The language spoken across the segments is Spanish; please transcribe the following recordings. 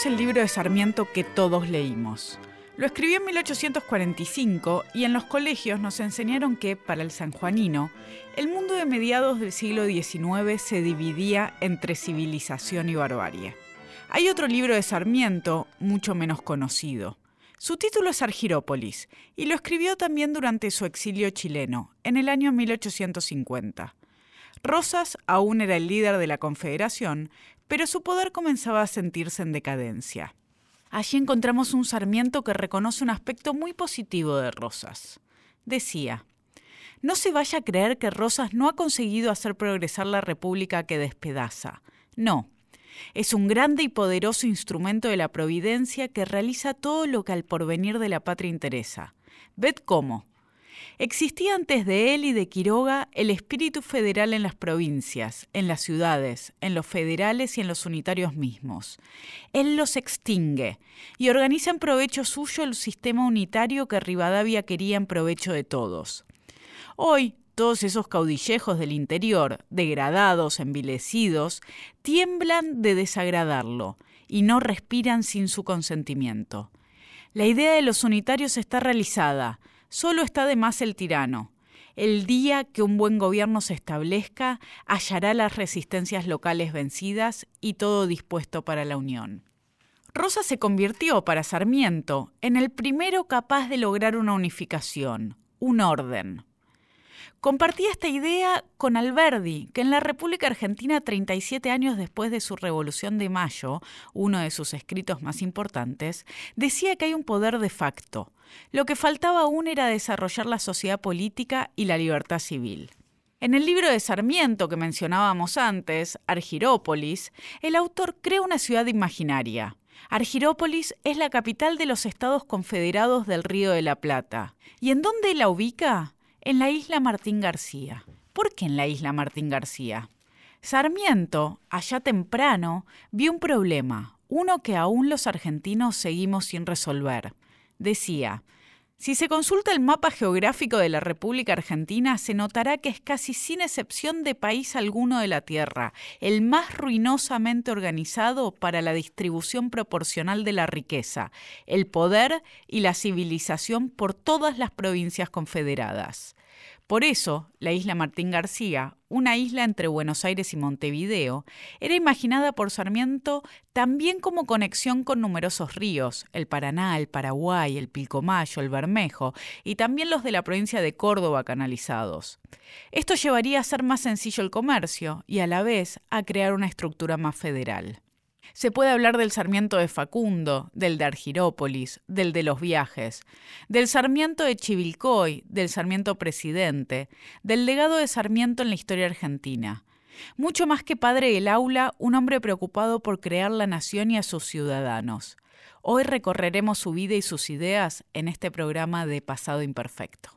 es el libro de Sarmiento que todos leímos. Lo escribió en 1845 y en los colegios nos enseñaron que, para el sanjuanino, el mundo de mediados del siglo XIX se dividía entre civilización y barbarie. Hay otro libro de Sarmiento, mucho menos conocido. Su título es Argirópolis y lo escribió también durante su exilio chileno, en el año 1850. Rosas aún era el líder de la Confederación, pero su poder comenzaba a sentirse en decadencia. Allí encontramos un Sarmiento que reconoce un aspecto muy positivo de Rosas. Decía, no se vaya a creer que Rosas no ha conseguido hacer progresar la República que despedaza. No, es un grande y poderoso instrumento de la providencia que realiza todo lo que al porvenir de la patria interesa. Ved cómo, Existía antes de él y de Quiroga el espíritu federal en las provincias, en las ciudades, en los federales y en los unitarios mismos. Él los extingue y organiza en provecho suyo el sistema unitario que Rivadavia quería en provecho de todos. Hoy, todos esos caudillejos del interior, degradados, envilecidos, tiemblan de desagradarlo y no respiran sin su consentimiento. La idea de los unitarios está realizada, Solo está de más el tirano. El día que un buen gobierno se establezca, hallará las resistencias locales vencidas y todo dispuesto para la unión. Rosa se convirtió para Sarmiento en el primero capaz de lograr una unificación, un orden. Compartía esta idea con Alberdi, que en la República Argentina, 37 años después de su Revolución de Mayo, uno de sus escritos más importantes, decía que hay un poder de facto. Lo que faltaba aún era desarrollar la sociedad política y la libertad civil. En el libro de Sarmiento que mencionábamos antes, Argirópolis, el autor crea una ciudad imaginaria. Argirópolis es la capital de los estados confederados del Río de la Plata. ¿Y en dónde la ubica? En la isla Martín García. ¿Por qué en la isla Martín García? Sarmiento, allá temprano, vio un problema, uno que aún los argentinos seguimos sin resolver. Decía, si se consulta el mapa geográfico de la República Argentina, se notará que es casi sin excepción de país alguno de la Tierra, el más ruinosamente organizado para la distribución proporcional de la riqueza, el poder y la civilización por todas las provincias confederadas. Por eso, la isla Martín García, una isla entre Buenos Aires y Montevideo, era imaginada por Sarmiento también como conexión con numerosos ríos, el Paraná, el Paraguay, el Pilcomayo, el Bermejo, y también los de la provincia de Córdoba canalizados. Esto llevaría a ser más sencillo el comercio y a la vez a crear una estructura más federal. Se puede hablar del Sarmiento de Facundo, del de Argirópolis, del de los viajes, del Sarmiento de Chivilcoy, del Sarmiento presidente, del legado de Sarmiento en la historia argentina. Mucho más que padre del aula, un hombre preocupado por crear la nación y a sus ciudadanos. Hoy recorreremos su vida y sus ideas en este programa de Pasado Imperfecto.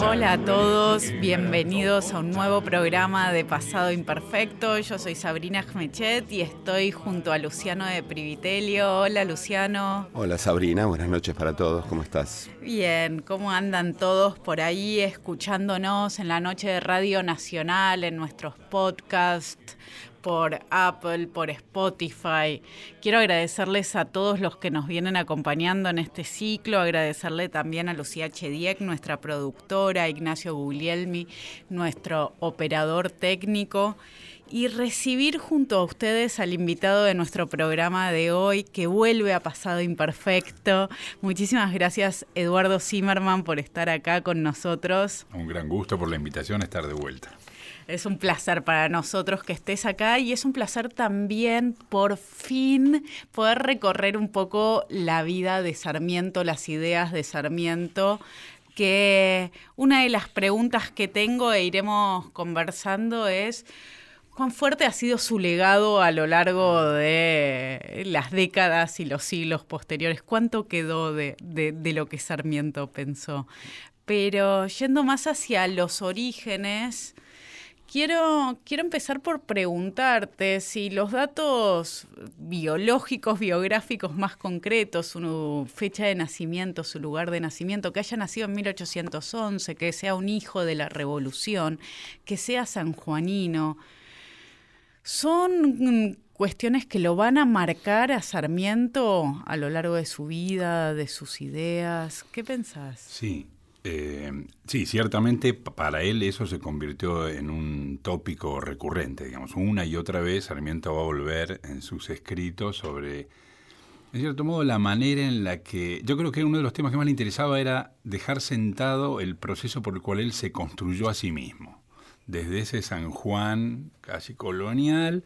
Hola a todos, bienvenidos a un nuevo programa de Pasado Imperfecto. Yo soy Sabrina Jmechet y estoy junto a Luciano de Privitelio. Hola Luciano. Hola Sabrina, buenas noches para todos, ¿cómo estás? Bien, ¿cómo andan todos por ahí escuchándonos en la noche de Radio Nacional, en nuestros podcasts? Por Apple, por Spotify. Quiero agradecerles a todos los que nos vienen acompañando en este ciclo, agradecerle también a Lucía Chediek, nuestra productora, Ignacio Guglielmi, nuestro operador técnico y recibir junto a ustedes al invitado de nuestro programa de hoy que vuelve a Pasado Imperfecto. Muchísimas gracias Eduardo Zimmerman por estar acá con nosotros. Un gran gusto por la invitación estar de vuelta. Es un placer para nosotros que estés acá y es un placer también por fin poder recorrer un poco la vida de Sarmiento, las ideas de Sarmiento que una de las preguntas que tengo e iremos conversando es cuán fuerte ha sido su legado a lo largo de las décadas y los siglos posteriores, cuánto quedó de, de lo que Sarmiento pensó. Pero yendo más hacia los orígenes, Quiero, quiero empezar por preguntarte si los datos biológicos, biográficos más concretos, su fecha de nacimiento, su lugar de nacimiento, que haya nacido en 1811, que sea un hijo de la revolución, que sea sanjuanino, son cuestiones que lo van a marcar a Sarmiento a lo largo de su vida, de sus ideas. ¿Qué pensás? Sí, eh, sí, ciertamente para él eso se convirtió en un tópico recurrente, digamos. Una y otra vez Sarmiento va a volver en sus escritos sobre, en cierto modo, la manera en la que... Yo creo que uno de los temas que más le interesaba era dejar sentado el proceso por el cual él se construyó a sí mismo. Desde ese San Juan casi colonial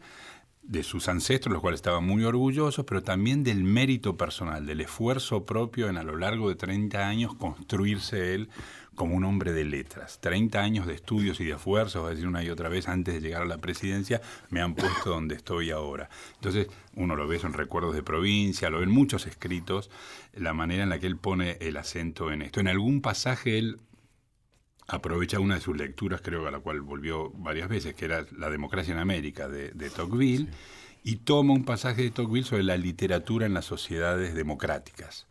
de sus ancestros, los cuales estaban muy orgullosos, pero también del mérito personal, del esfuerzo propio en a lo largo de 30 años construirse él como un hombre de letras. 30 años de estudios y de esfuerzos, a decir una y otra vez, antes de llegar a la presidencia, me han puesto donde estoy ahora. Entonces, uno lo ve en recuerdos de provincia, lo ve en muchos escritos, la manera en la que él pone el acento en esto. En algún pasaje él aprovecha una de sus lecturas, creo a la cual volvió varias veces, que era La democracia en América de, Tocqueville, y toma un pasaje de Tocqueville sobre la literatura en las sociedades democráticas.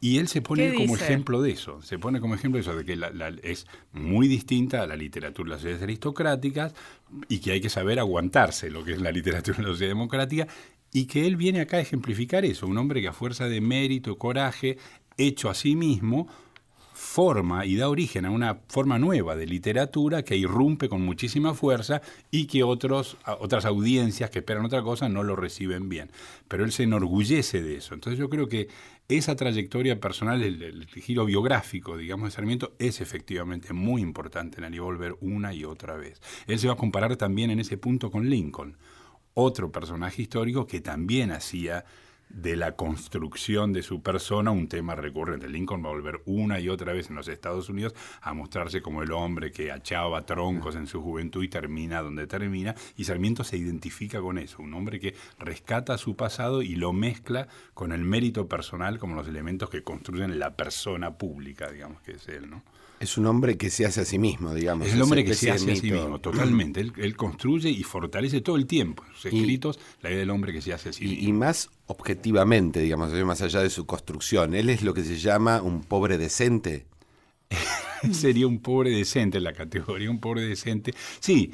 Y él se pone como ejemplo de eso, se pone como ejemplo de eso, de que es muy distinta a la literatura en las sociedades aristocráticas y que hay que saber aguantarse lo que es la literatura en la sociedad democrática y que él viene acá a ejemplificar eso, un hombre que a fuerza de mérito, coraje, hecho a sí mismo, forma y da origen a una forma nueva de literatura que irrumpe con muchísima fuerza y que otros, otras audiencias que esperan otra cosa no lo reciben bien. Pero él se enorgullece de eso. Entonces yo creo que esa trayectoria personal, el, giro biográfico, digamos, de Sarmiento, es efectivamente muy importante en Aníbal Volver una y otra vez. Él se va a comparar también en ese punto con Lincoln, otro personaje histórico que también hacía de la construcción de su persona un tema recurrente. Lincoln va a volver una y otra vez en los Estados Unidos a mostrarse como el hombre que achaba troncos en su juventud y termina donde termina, y Sarmiento se identifica con eso, un hombre que rescata su pasado y lo mezcla con el mérito personal como los elementos que construyen la persona pública, digamos que es él, ¿no? Es un hombre que se hace a sí mismo, digamos. Es el hombre que se hace a sí mismo, totalmente. Él, construye y fortalece todo el tiempo en sus escritos la idea del hombre que se hace a sí mismo. Y más objetivamente, digamos, más allá de su construcción. Él es lo que se llama un pobre decente. Sería un pobre decente en la categoría, un pobre decente. Sí,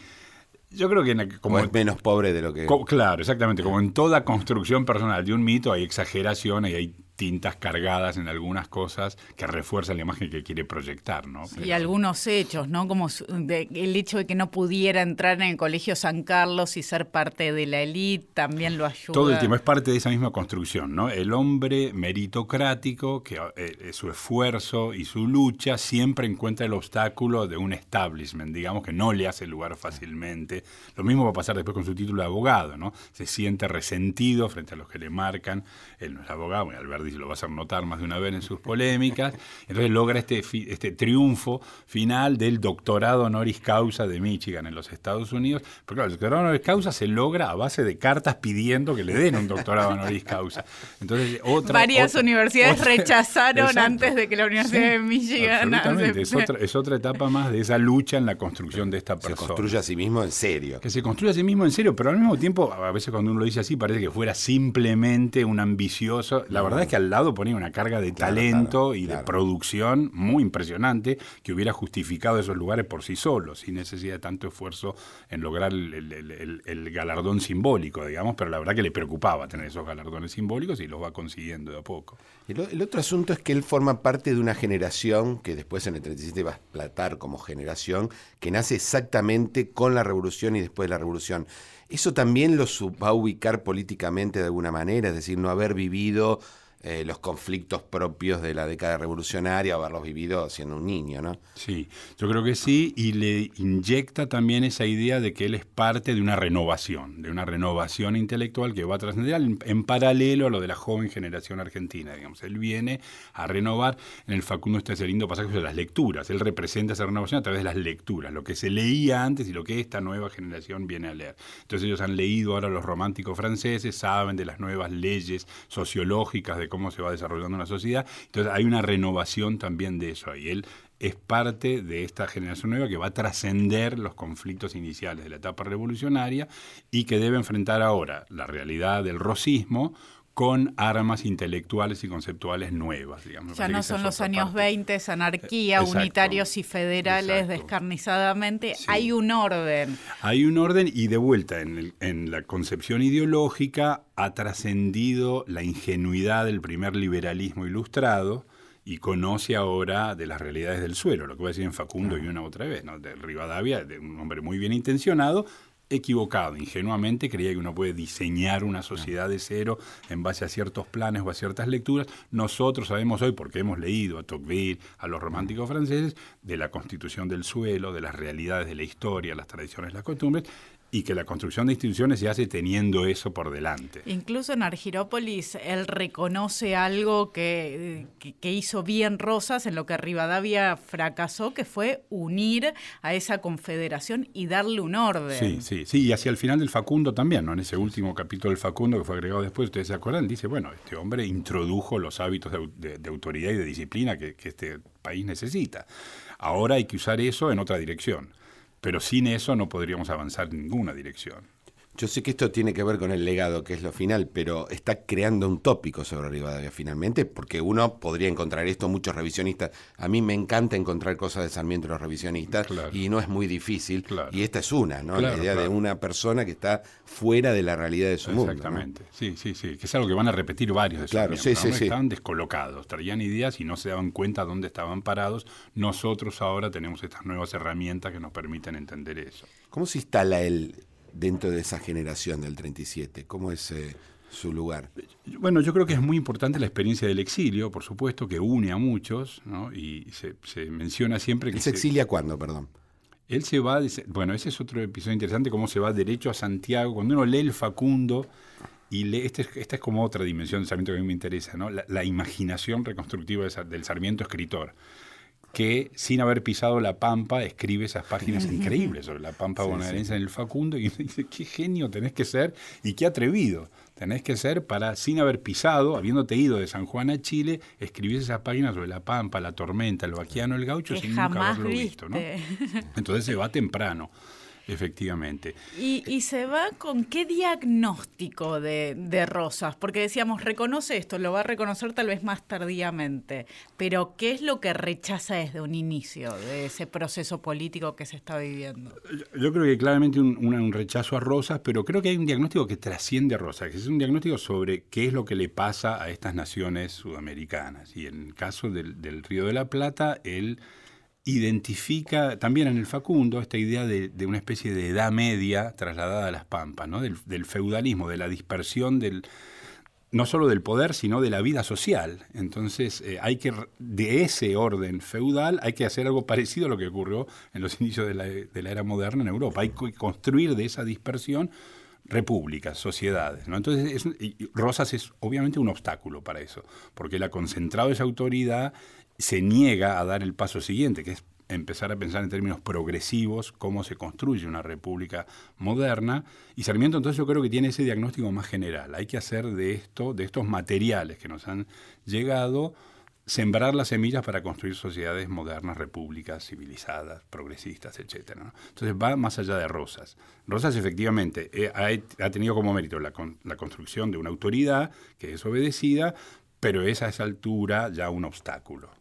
yo creo que como es menos pobre de lo que. claro, exactamente. Como en toda construcción personal de un mito hay exageración y hay tintas cargadas en algunas cosas que refuerzan la imagen que quiere proyectar, ¿no? y algunos hechos, ¿no? Como el hecho de que no pudiera entrar en el Colegio San Carlos y ser parte de la élite también lo ayuda. Todo el tiempo es parte de esa misma construcción, ¿no? El hombre meritocrático, que eh, su esfuerzo y su lucha siempre encuentra el obstáculo de un establishment, digamos, que no le hace lugar fácilmente. Lo mismo va a pasar después con su título de abogado, ¿no? Se siente resentido frente a los que le marcan, él no es abogado, bueno, Alberto y lo vas a notar más de una vez en sus polémicas. Entonces logra este, este triunfo final del doctorado honoris causa de Michigan en los Estados Unidos. Pero claro, el doctorado honoris causa se logra a base de cartas pidiendo que le den un doctorado honoris causa. Entonces, otra, Varias universidades rechazaron antes de que la Universidad de Michigan. Absolutamente, es otra, es otra etapa más de esa lucha en la construcción de esta persona. Se construye a sí mismo en serio. Que se construye a sí mismo en serio, pero al mismo tiempo, a veces cuando uno lo dice así, parece que fuera simplemente un ambicioso. La verdad es que al lado ponía una carga de talento y de producción muy impresionante que hubiera justificado esos lugares por sí solos, sin necesidad de tanto esfuerzo en lograr el, galardón simbólico, digamos, pero la verdad que le preocupaba tener esos galardones simbólicos y los va consiguiendo de a poco. El, otro asunto es que él forma parte de una generación que después en el 37 va a explotar como generación, que nace exactamente con la revolución y después de la revolución. Eso también lo va a ubicar políticamente de alguna manera, es decir, no haber vivido eh, los conflictos propios de la década revolucionaria, haberlos vivido siendo un niño, ¿no? Sí, yo creo que sí, y le inyecta también esa idea de que él es parte de una renovación, de una renovación intelectual que va a trascender en, paralelo a lo de la joven generación argentina, digamos. Él viene a renovar, en el Facundo está ese lindo pasaje de las lecturas, él representa esa renovación a través de las lecturas, lo que se leía antes y lo que esta nueva generación viene a leer. Entonces ellos han leído ahora los románticos franceses, saben de las nuevas leyes sociológicas, de cómo se va desarrollando una sociedad. Entonces hay una renovación también de eso. Y él es parte de esta generación nueva que va a trascender los conflictos iniciales de la etapa revolucionaria y que debe enfrentar ahora la realidad del rosismo con armas intelectuales y conceptuales nuevas, digamos. Ya no son los años 20, anarquía, unitarios y federales descarnizadamente. Hay un orden. Hay un orden y de vuelta en, en la concepción ideológica ha trascendido la ingenuidad del primer liberalismo ilustrado y conoce ahora de las realidades del suelo, lo que voy a decir en Facundo y una otra vez, ¿no? de Rivadavia, de un hombre muy bien intencionado, equivocado, ingenuamente creía que uno puede diseñar una sociedad de cero en base a ciertos planes o a ciertas lecturas. Nosotros sabemos hoy, porque hemos leído a Tocqueville, a los románticos franceses, de la constitución del suelo, de las realidades de la historia, las tradiciones, las costumbres, y que la construcción de instituciones se hace teniendo eso por delante. Incluso en Argirópolis él reconoce algo que, que, hizo bien Rosas en lo que Rivadavia fracasó, que fue unir a esa confederación y darle un orden. Sí, sí, sí, y hacia el final del Facundo también, ¿no? En ese último capítulo del Facundo que fue agregado después, ustedes se acuerdan, dice, bueno, este hombre introdujo los hábitos de, autoridad y de disciplina que este país necesita. Ahora hay que usar eso en otra dirección. Pero sin eso no podríamos avanzar en ninguna dirección. Yo sé que esto tiene que ver con el legado, que es lo final, pero está creando un tópico sobre Rivadavia finalmente, porque uno podría encontrar esto, muchos revisionistas. A mí me encanta encontrar cosas de Sarmiento los revisionistas y no es muy difícil. Y esta es una, ¿no? la idea de una persona que está fuera de la realidad de su mundo. Exactamente, sí, sí, sí. Que es algo que van a repetir varios de claro, sí, sí, Estaban descolocados, traían ideas y no se daban cuenta dónde estaban parados. Nosotros ahora tenemos estas nuevas herramientas que nos permiten entender eso. ¿Cómo se instala el dentro de esa generación del 37? ¿Cómo es eh, su lugar? Bueno, yo creo que es muy importante la experiencia del exilio, por supuesto, que une a muchos, ¿no? y se, menciona siempre que... ¿Se exilia cuándo, perdón? Él se va, bueno, ese es otro episodio interesante, cómo se va derecho a Santiago. Cuando uno lee el Facundo, y lee, este, esta es como otra dimensión del Sarmiento que a mí me interesa, ¿no? la, imaginación reconstructiva del Sarmiento escritor que sin haber pisado la Pampa escribe esas páginas increíbles sobre la Pampa bonaerense en el Facundo y dice, qué genio tenés que ser y qué atrevido tenés que ser para, sin haber pisado, habiéndote ido de San Juan a Chile, escribir esas páginas sobre la Pampa, la tormenta, el vaquiano, el gaucho, sin nunca haberlo visto. ¿no? Entonces se va temprano. Efectivamente. Y, se va con qué diagnóstico de, Rosas, porque decíamos, reconoce esto, lo va a reconocer tal vez más tardíamente, pero ¿qué es lo que rechaza desde un inicio de ese proceso político que se está viviendo? Yo, creo que claramente un, un, rechazo a Rosas, pero creo que hay un diagnóstico que trasciende a Rosas, que es un diagnóstico sobre qué es lo que le pasa a estas naciones sudamericanas. Y en el caso del, del Río de la Plata, él identifica también en el Facundo esta idea de, una especie de edad media trasladada a las pampas, ¿no? del, feudalismo, de la dispersión del, no solo del poder, sino de la vida social. Entonces, eh, hay que, de ese orden feudal, hay que hacer algo parecido a lo que ocurrió en los inicios de la, de la era moderna en Europa. Hay que construir de esa dispersión repúblicas, sociedades. Entonces, Rosas es obviamente un obstáculo para eso, porque él ha concentrado esa autoridad se niega a dar el paso siguiente, que es empezar a pensar en términos progresivos cómo se construye una república moderna. Y Sarmiento entonces yo creo que tiene ese diagnóstico más general. Hay que hacer de esto, de estos materiales que nos han llegado, sembrar las semillas para construir sociedades modernas, repúblicas, civilizadas, progresistas, etc. Entonces va más allá de Rosas. Rosas efectivamente eh, ha, tenido como mérito la, la construcción de una autoridad que es obedecida, pero es a esa altura ya un obstáculo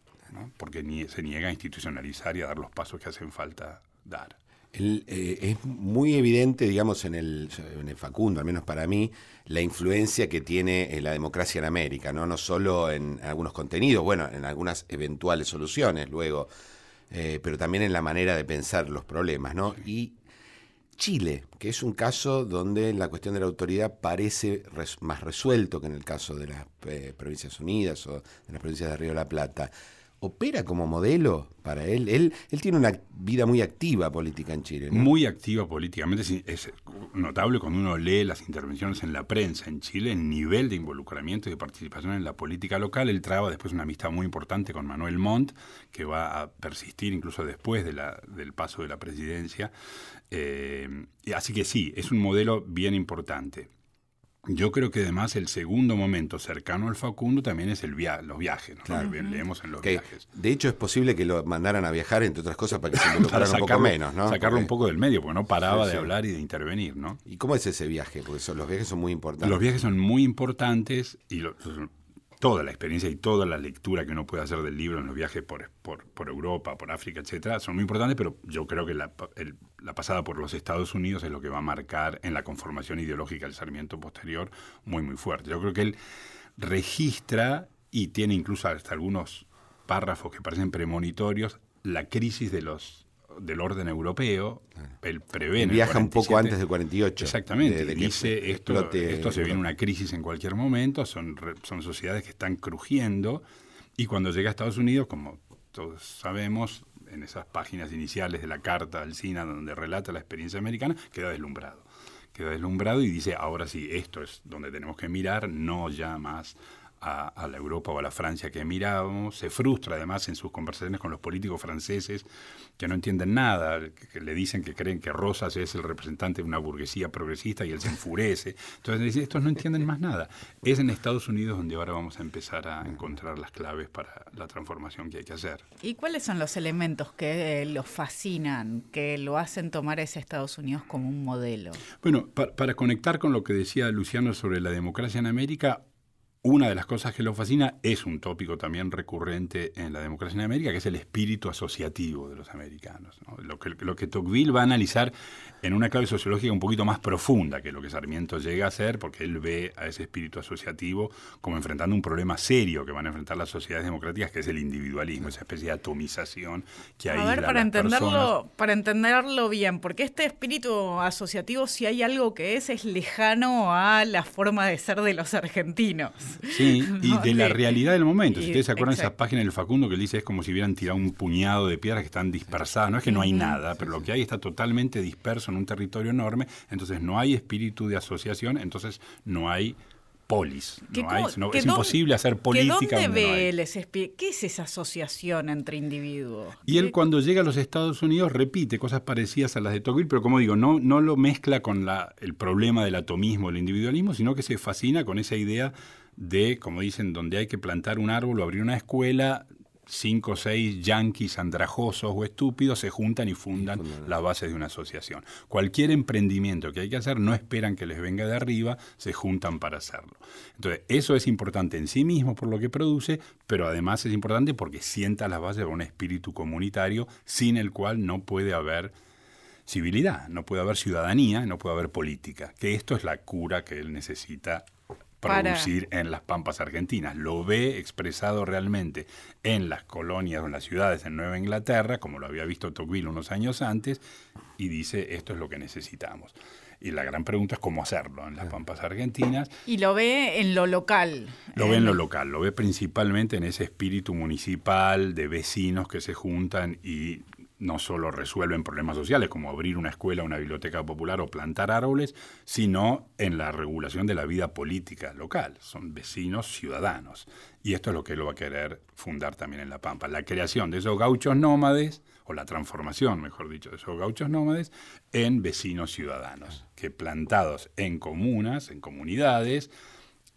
porque se niega a institucionalizar y a dar los pasos que hacen falta dar. Eh, es muy evidente, digamos, en el, en el, Facundo, al menos para mí, la influencia que tiene eh, la democracia en América, ¿no? no solo en algunos contenidos, bueno, en algunas eventuales soluciones luego, eh, pero también en la manera de pensar los problemas. ¿no? Y Chile, que es un caso donde la cuestión de la autoridad parece más resuelto que en el caso de las Provincias Unidas o de las provincias de Río de la Plata opera como modelo para él. Él, él tiene una vida muy activa política en Chile. Muy activa políticamente. Es, notable cuando uno lee las intervenciones en la prensa en Chile, el nivel de involucramiento y de participación en la política local. Él traba después una amistad muy importante con Manuel Montt, que va a persistir incluso después del paso de la presidencia. Eh, así que sí, es un modelo bien importante. Yo creo que además el segundo momento cercano al Facundo también es el via los viajes, ¿no? Lo que leemos en los viajes. De hecho, es posible que lo mandaran a viajar, entre otras cosas, para que se involucraran un poco menos, ¿no? Sacarlo un poco del medio, porque no paraba de hablar y de intervenir, ¿no? ¿Y cómo es ese viaje? Porque los viajes son muy importantes. Los viajes son muy importantes y toda la experiencia y toda la lectura que uno puede hacer del libro en los viajes por, por, Europa, por África, etcétera, son muy importantes, pero yo creo que la, la, pasada por los Estados Unidos es lo que va a marcar en la conformación ideológica del Sarmiento posterior muy, muy fuerte. Yo creo que él registra y tiene incluso hasta algunos párrafos que parecen premonitorios la crisis de los del orden europeo, él prevé... Viaja un poco antes del 48. Exactamente, dice esto, esto se viene una crisis en cualquier momento, son, son sociedades que están crujiendo, y cuando llega a Estados Unidos, como todos sabemos, en esas páginas iniciales de la carta al SINA donde relata la experiencia americana, queda deslumbrado. Queda deslumbrado y dice, ahora sí, esto es donde tenemos que mirar, no ya más a, la Europa o a la Francia que mirábamos, se frustra además en sus conversaciones con los políticos franceses que no entienden nada, que, le dicen que creen que Rosas es el representante de una burguesía progresista y él se enfurece. Entonces dice, estos no entienden más nada. Es en Estados Unidos donde ahora vamos a empezar a encontrar las claves para la transformación que hay que hacer. ¿Y cuáles son los elementos que los fascinan, que lo hacen tomar a ese Estados Unidos como un modelo? Bueno, para conectar con lo que decía Luciano sobre la democracia en América, una de las cosas que lo fascina es un tópico también recurrente en la democracia en América, que es el espíritu asociativo de los americanos. Lo, que, lo que Tocqueville va a analizar en una clave sociológica un poquito más profunda que lo que Sarmiento llega a hacer, porque él ve a ese espíritu asociativo como enfrentando un problema serio que van a enfrentar las sociedades democráticas, que es el individualismo, esa especie de atomización que hay. A ver, para entenderlo, para entenderlo bien, porque este espíritu asociativo, si hay algo que es, es lejano a la forma de ser de los argentinos. Sí, y de la realidad del momento. Si ustedes se acuerdan de esas páginas del Facundo que él dice es como si hubieran tirado un puñado de piedras que están dispersadas. No es que no hay nada, pero lo que hay está totalmente disperso en un territorio enorme, entonces no hay espíritu de asociación, entonces no hay polis. No es imposible hacer política. ¿Dónde ve él ¿Qué es esa asociación entre individuos? Y él cuando llega a los Estados Unidos repite cosas parecidas a las de Tocqueville, pero como digo, no, no lo mezcla con la, el problema del atomismo, el individualismo, sino que se fascina con esa idea de, como dicen, donde hay que plantar un árbol o abrir una escuela, cinco o seis yanquis andrajosos o estúpidos se juntan y fundan las bases de una asociación. Cualquier emprendimiento que hay que hacer no esperan que les venga de arriba, se juntan para hacerlo. Entonces, eso es importante en sí mismo por lo que produce, pero además es importante porque sienta las bases de un espíritu comunitario sin el cual no puede haber civilidad, no puede haber ciudadanía, no puede haber política, que esto es la cura que él necesita producir en las pampas argentinas. Lo ve expresado realmente en las colonias o en las ciudades en Nueva Inglaterra, como lo había visto Tocqueville unos años antes, y dice esto es lo que necesitamos. Y la gran pregunta es cómo hacerlo en las pampas argentinas. Y lo ve en lo local. Lo ve en lo local, lo ve principalmente en ese espíritu municipal de vecinos que se juntan y no solo resuelven problemas sociales como abrir una escuela, una biblioteca popular o plantar árboles, sino en la regulación de la vida política local. Son vecinos ciudadanos. Y esto es lo que él va a querer fundar también en La Pampa. La creación de esos gauchos nómades, o la transformación, mejor dicho, de esos gauchos nómades en vecinos ciudadanos, que plantados en comunas, en comunidades,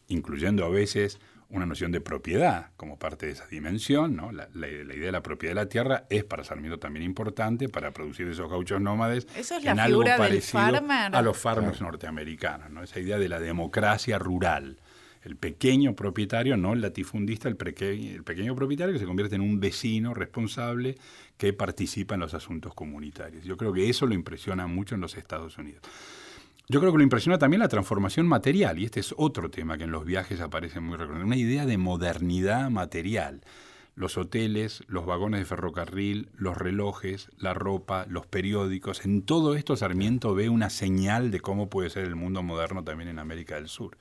incluyendo a veces una noción de propiedad como parte de esa dimensión. ¿no? La, idea de la propiedad de la tierra es para Sarmiento también importante para producir esos gauchos nómades Eso es en la algo parecido a los farmers norteamericanos. ¿no? Esa idea de la democracia rural. El pequeño propietario, no el latifundista, el, el pequeño propietario que se convierte en un vecino responsable que participa en los asuntos comunitarios. Yo creo que eso lo impresiona mucho en los Estados Unidos. Yo creo que lo impresiona también la transformación material, y este es otro tema que en los viajes aparece muy recurrente, una idea de modernidad material los hoteles, los vagones de ferrocarril, los relojes, la ropa, los periódicos. En todo esto Sarmiento ve una señal de cómo puede ser el mundo moderno también en América del Sur.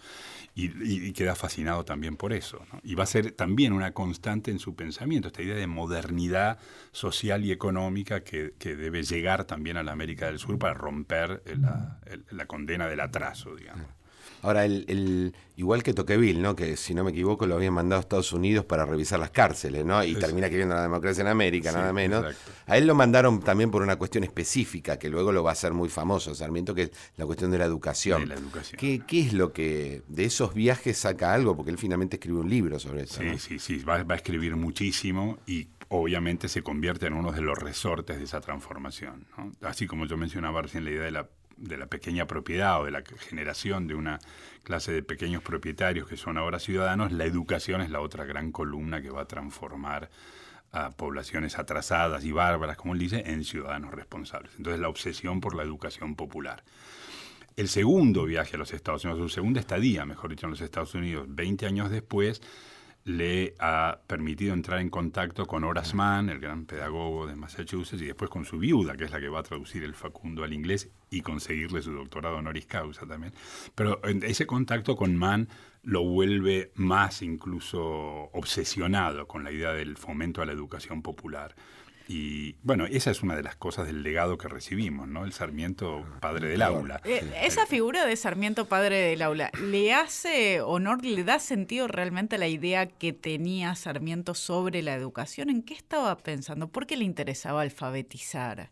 Y, queda fascinado también por eso. Y va a ser también una constante en su pensamiento, esta idea de modernidad social y económica que, debe llegar también a la América del Sur para romper la, la condena del atraso, digamos. Ahora, el, igual que Toqueville, ¿no? que si no me equivoco lo habían mandado a Estados Unidos para revisar las cárceles, ¿no? y termina escribiendo la democracia en América, nada menos. A él lo mandaron también por una cuestión específica, que luego lo va a hacer muy famoso, Sarmiento, que es la cuestión de la educación. ¿Qué, es lo que de esos viajes saca algo? Porque él finalmente escribe un libro sobre eso. Sí, sí, sí, va, va a escribir muchísimo y obviamente se convierte en uno de los resortes de esa transformación. Así como yo mencionaba recién la idea de la de la pequeña propiedad o de la generación de una clase de pequeños propietarios que son ahora ciudadanos, la educación es la otra gran columna que va a transformar a poblaciones atrasadas y bárbaras, como él dice, en ciudadanos responsables. Entonces la obsesión por la educación popular. El segundo viaje a los Estados Unidos, su segunda estadía, mejor dicho, en los Estados Unidos, 20 años después, le ha permitido entrar en contacto con Horace Mann, el gran pedagogo de Massachusetts, y después con su viuda, que es la que va a traducir el Facundo al inglés y conseguirle su doctorado honoris causa también. Pero ese contacto con Mann lo vuelve más incluso obsesionado con la idea del fomento a la educación popular. Y bueno, esa es una de las cosas del legado que recibimos, ¿no? El Sarmiento padre del aula. Eh, esa figura de Sarmiento padre del aula, ¿le hace honor, le da sentido realmente a la idea que tenía Sarmiento sobre la educación? ¿En qué estaba pensando? ¿Por qué le interesaba alfabetizar?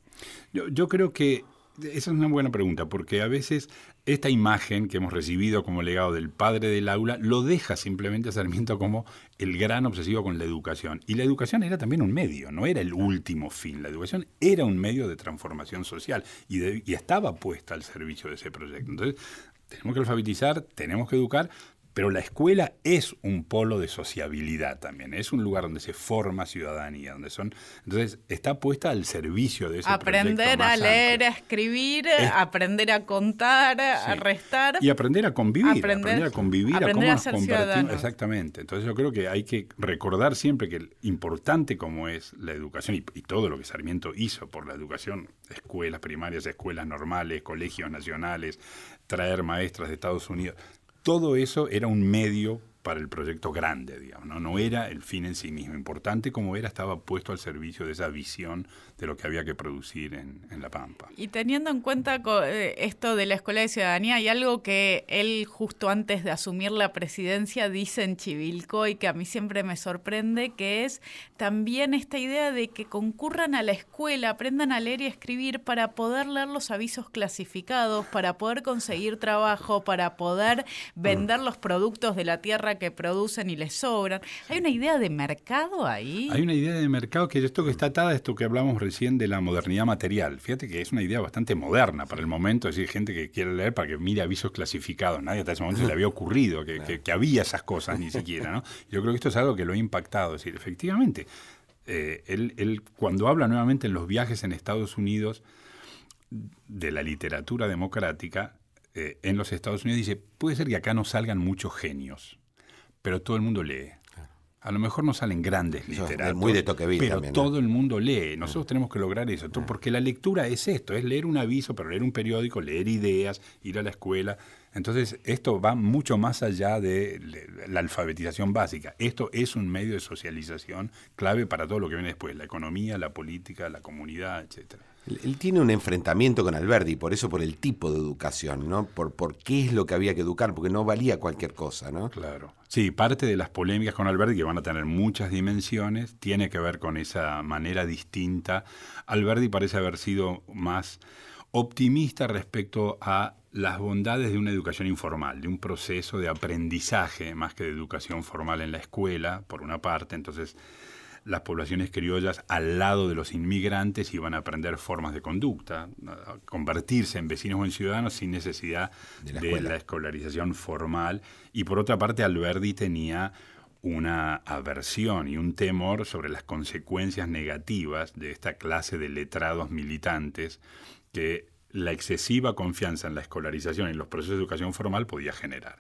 Yo, yo creo que esa es una buena pregunta, porque a veces esta imagen que hemos recibido como legado del padre del aula lo deja simplemente a Sarmiento como el gran obsesivo con la educación. Y la educación era también un medio, no era el último fin. La educación era un medio de transformación social y, y estaba puesta al servicio de ese proyecto. Entonces, tenemos que alfabetizar, tenemos que educar, pero la escuela es un polo de sociabilidad también, es un lugar donde se forma ciudadanía, donde son, entonces está puesta al servicio de ese aprender a leer, a escribir, aprender a contar, a restar. Y aprender a convivir, aprender, a convivir, a cómo nos compartimos, exactamente. Entonces yo creo que hay que recordar siempre que importante como es la educación y, y todo lo que Sarmiento hizo por la educación, escuelas primarias, escuelas normales, colegios nacionales, traer maestras de Estados Unidos todo eso era un medio para el proyecto grande, digamos, ¿no? no era el fin en sí mismo. Importante como era, estaba puesto al servicio de esa visión de lo que había que producir en, La Pampa. Y teniendo en cuenta eh, esto de la Escuela de Ciudadanía, hay algo que él justo antes de asumir la presidencia dice en Chivilco y que a mí siempre me sorprende, que es también esta idea de que concurran a la escuela, aprendan a leer y escribir para poder leer los avisos clasificados, para poder conseguir trabajo, para poder vender los productos de la tierra que producen y les sobran. ¿Hay una idea de mercado ahí? Hay una idea de mercado que esto que está atada a esto que hablamos recién de la modernidad material. Fíjate que es una idea bastante moderna para el momento, es decir, gente que quiere leer para que mire avisos clasificados. Nadie hasta ese momento se le había ocurrido que, había esas cosas ni siquiera, ¿no? Yo creo que esto es algo que lo ha impactado. Es decir, efectivamente, eh, él, cuando habla nuevamente en los viajes en Estados Unidos de la literatura democrática, eh, en los Estados Unidos dice, puede ser que acá no salgan muchos genios pero todo el mundo lee. A lo mejor no salen grandes literatos. Muy de Pero todo el mundo lee. Nosotros tenemos que lograr eso. Porque la lectura es esto, es leer un aviso, pero leer un periódico, leer ideas, ir a la escuela. Entonces, esto va mucho más allá de la alfabetización básica. Esto es un medio de socialización clave para todo lo que viene después, la economía, la política, la comunidad, etcétera. Él tiene un enfrentamiento con Alberti, por eso por el tipo de educación, ¿no? Por, por qué es lo que había que educar, porque no valía cualquier cosa, ¿no? Claro. Sí, parte de las polémicas con Alberti, que van a tener muchas dimensiones, tiene que ver con esa manera distinta. Alberti parece haber sido más optimista respecto a las bondades de una educación informal, de un proceso de aprendizaje más que de educación formal en la escuela, por una parte. Entonces, las poblaciones criollas al lado de los inmigrantes iban a aprender formas de conducta, a convertirse en vecinos o en ciudadanos sin necesidad de la, escolarización formal. Y por otra parte, Alberdi tenía una aversión y un temor sobre las consecuencias negativas de esta clase de letrados militantes que la excesiva confianza en la escolarización y en los procesos de educación formal podía generar.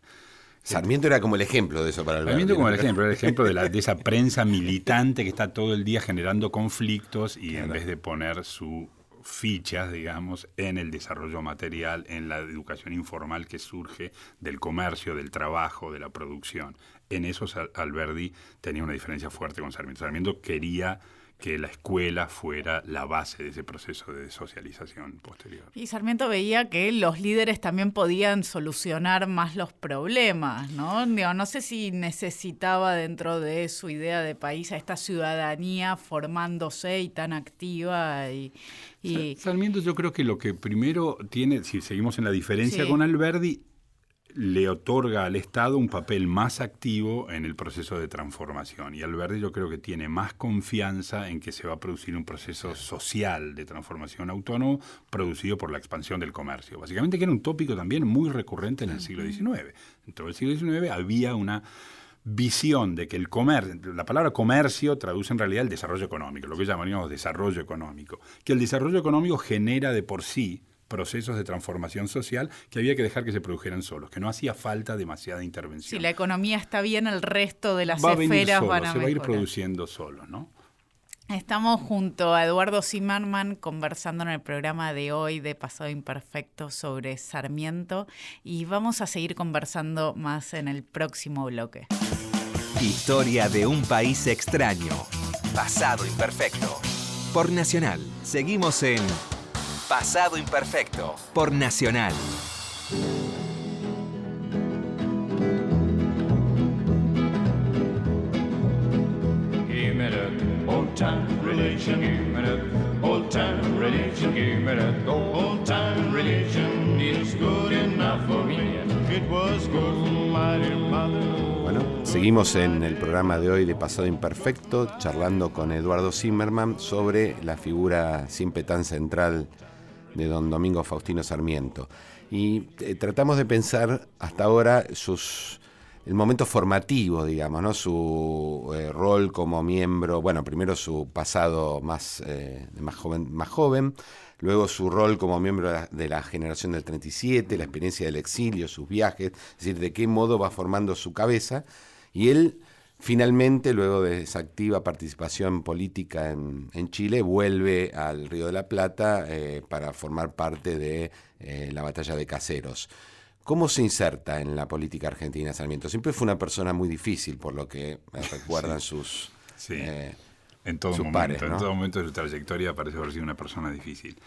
Sarmiento era como el ejemplo de eso para Alberti. Sarmiento como el ejemplo, el ejemplo de, de, esa prensa militante que está todo el día generando conflictos y en vez de poner sus fichas, digamos, en el desarrollo material, en la educación informal que surge del comercio, del trabajo, de la producción. En eso Alberti tenía una diferencia fuerte con Sarmiento. Sarmiento quería que la escuela fuera la base de ese proceso de socialización posterior. Y Sarmiento veía que los líderes también podían solucionar más los problemas, ¿no? no sé si necesitaba dentro de su idea de país a esta ciudadanía formándose y tan activa. Y, Sarmiento yo creo que lo que primero tiene, si seguimos en la diferencia con Alberdi, le otorga al Estado un papel más activo en el proceso de transformación. Y Alberti yo creo que tiene más confianza en que se va a producir un proceso social de transformación autónomo producido por la expansión del comercio. Básicamente que era un tópico también muy recurrente en el siglo XIX. En todo el siglo XIX había una visión de que el comercio, la palabra comercio traduce en realidad el desarrollo económico, lo que llamaríamos desarrollo económico, que el desarrollo económico genera de por sí procesos de transformación social que había que dejar que se produjeran solos, que no hacía falta demasiada intervención. Si la economía está bien, el resto de las esferas van a Se va a ir produciendo solo, ¿no? Estamos junto a Eduardo Zimmerman conversando en el programa de hoy de Pasado Imperfecto sobre Sarmiento y vamos a seguir conversando más en el próximo bloque. Historia de un país extraño. Pasado Imperfecto. Por Nacional. Seguimos en Pasado Imperfecto por Nacional. Old time religion, give me that. Old time religion, give me that. Old time religion is good enough for me. It was good for my mother. Bueno, seguimos en el programa de hoy de Pasado Imperfecto, charlando con Eduardo Zimmerman sobre la figura siempre tan central de don Domingo Faustino Sarmiento. Y eh, tratamos de pensar hasta ahora sus el momento formativo, digamos, ¿no? su eh, rol como miembro, bueno, primero su pasado más, eh, más, joven, más joven, luego su rol como miembro de la, generación del 37, la experiencia del exilio, sus viajes, es decir, de qué modo va formando su cabeza. Y él Finalmente, luego de esa activa participación política en, Chile, vuelve al Río de la Plata eh, para formar parte de eh, la batalla de Caseros. ¿Cómo se inserta en la política argentina Sarmiento? Siempre fue una persona muy difícil, por lo que recuerdan sus, eh, en todo momento, En todo momento de su trayectoria parece haber sido una persona difícil.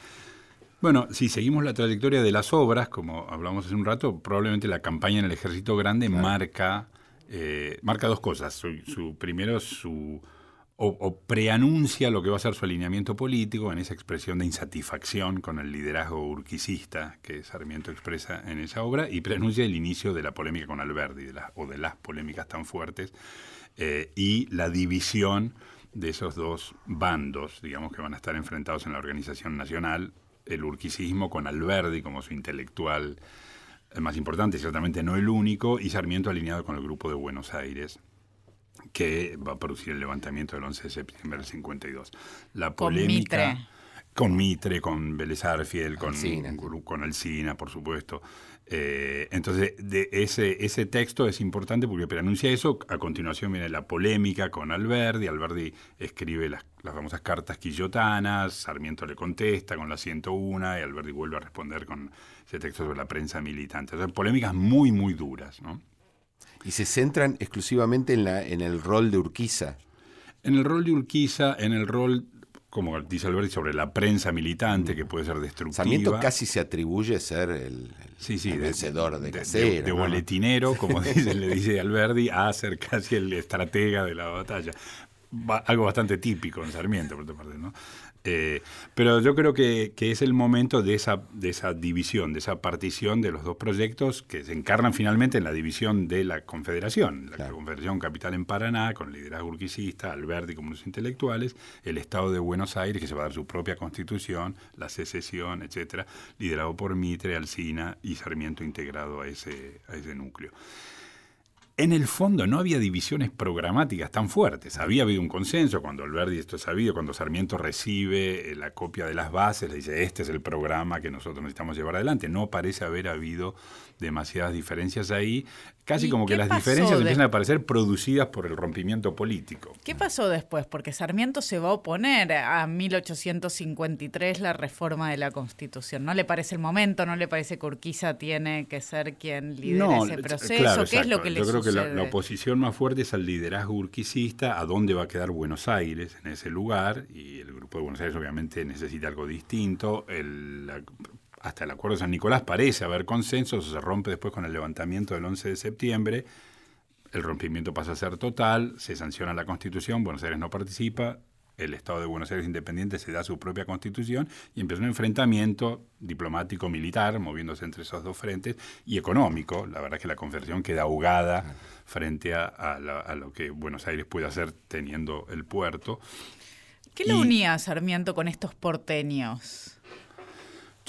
Bueno, si seguimos la trayectoria de las obras, como hablamos hace un rato, probablemente la campaña en el Ejército Grande marca eh, marca dos cosas. Su, primero, su o, preanuncia lo que va a ser su alineamiento político en esa expresión de insatisfacción con el liderazgo urquicista que Sarmiento expresa en esa obra y preanuncia el inicio de la polémica con Alberti o de las polémicas tan fuertes eh, y la división de esos dos bandos, digamos, que van a estar enfrentados en la organización nacional, el urquicismo con Alberti como su intelectual el más importante, ciertamente no el único, y Sarmiento alineado con el Grupo de Buenos Aires, que va a producir el levantamiento del 11 de septiembre del 52. La polémica... Con Mitre. Con Vélez Arfiel, con, Alcina. con Alcina, por supuesto. Eh, entonces, de ese, ese texto es importante porque anuncia eso. A continuación viene la polémica con Alberdi. Alberdi escribe las, las, famosas cartas quillotanas. Sarmiento le contesta con la 101 y Alberdi vuelve a responder con ese texto sobre la prensa militante. O polémicas muy, muy duras. ¿no? Y se centran exclusivamente en, la, en el rol de Urquiza. En el rol de Urquiza, en el rol como dice Alberti, sobre la prensa militante que puede ser destructiva. Sarmiento casi se atribuye ser el, vencedor de, de, de, boletinero, como dice, le dice Alberti, a ser casi el estratega de la batalla. algo bastante típico en Sarmiento, por otra parte, ¿no? Eh, pero yo creo que, es el momento de esa, de esa división, de esa partición de los dos proyectos que se encarnan finalmente en la división de la Confederación. La Confederación Capital en Paraná, con liderazgo urquicista, Alberti como los intelectuales, el Estado de Buenos Aires, que se va a dar su propia constitución, la secesión, etcétera, liderado por Mitre, Alcina y Sarmiento integrado a ese, a ese núcleo en el fondo no había divisiones programáticas tan fuertes. Había habido un consenso cuando Alberti, esto es sabido, cuando Sarmiento recibe eh, la copia de las bases, le dice, este es el programa que nosotros necesitamos llevar adelante. No parece haber habido demasiadas diferencias ahí, casi como que las diferencias empiezan a aparecer producidas por el rompimiento político. ¿Qué pasó después? Porque Sarmiento se va a oponer a 1853 la reforma de la Constitución. ¿No le parece el momento? ¿No le parece que Urquiza tiene que ser quien lidere ese proceso? ¿Qué es lo que le sucede? que la, sucede? la oposición más fuerte es al liderazgo urquicista, a dónde va a quedar Buenos Aires en ese lugar, y el Grupo de Buenos Aires obviamente necesita algo distinto. El- la- hasta el Acuerdo de San Nicolás parece haber consenso, eso se rompe después con el levantamiento del 11 de septiembre, el rompimiento pasa a ser total, se sanciona la Constitución, Buenos Aires no participa, el Estado de Buenos Aires independiente se da su propia constitución y empieza un enfrentamiento diplomático militar, moviéndose entre esos dos frentes, y económico. La verdad es que la Confederación queda ahogada frente a, a la- a lo que Buenos Aires puede hacer teniendo el puerto. ¿Qué lo unía a Sarmiento con estos porteños?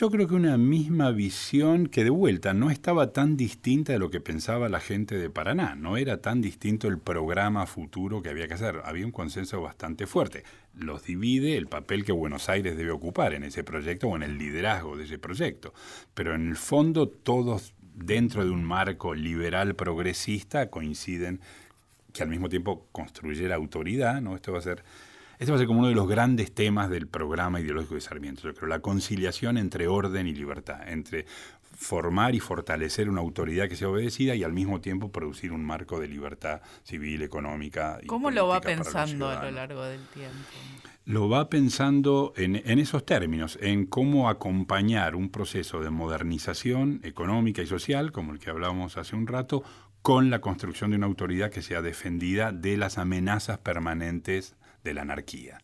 Yo creo que una misma visión que de vuelta no estaba tan distinta de lo que pensaba la gente de Paraná, no era tan distinto el programa futuro que había que hacer, había un consenso bastante fuerte. Los divide el papel que Buenos Aires debe ocupar en ese proyecto o en el liderazgo de ese proyecto, pero en el fondo todos dentro de un marco liberal progresista coinciden que al mismo tiempo construyera autoridad, ¿no? Esto va a ser este va a ser como uno de los grandes temas del programa ideológico de Sarmiento, yo creo, la conciliación entre orden y libertad, entre formar y fortalecer una autoridad que sea obedecida y al mismo tiempo producir un marco de libertad civil, económica. Y ¿Cómo lo va pensando a lo largo del tiempo? Lo va pensando en, en esos términos, en cómo acompañar un proceso de modernización económica y social, como el que hablábamos hace un rato, con la construcción de una autoridad que sea defendida de las amenazas permanentes de la anarquía.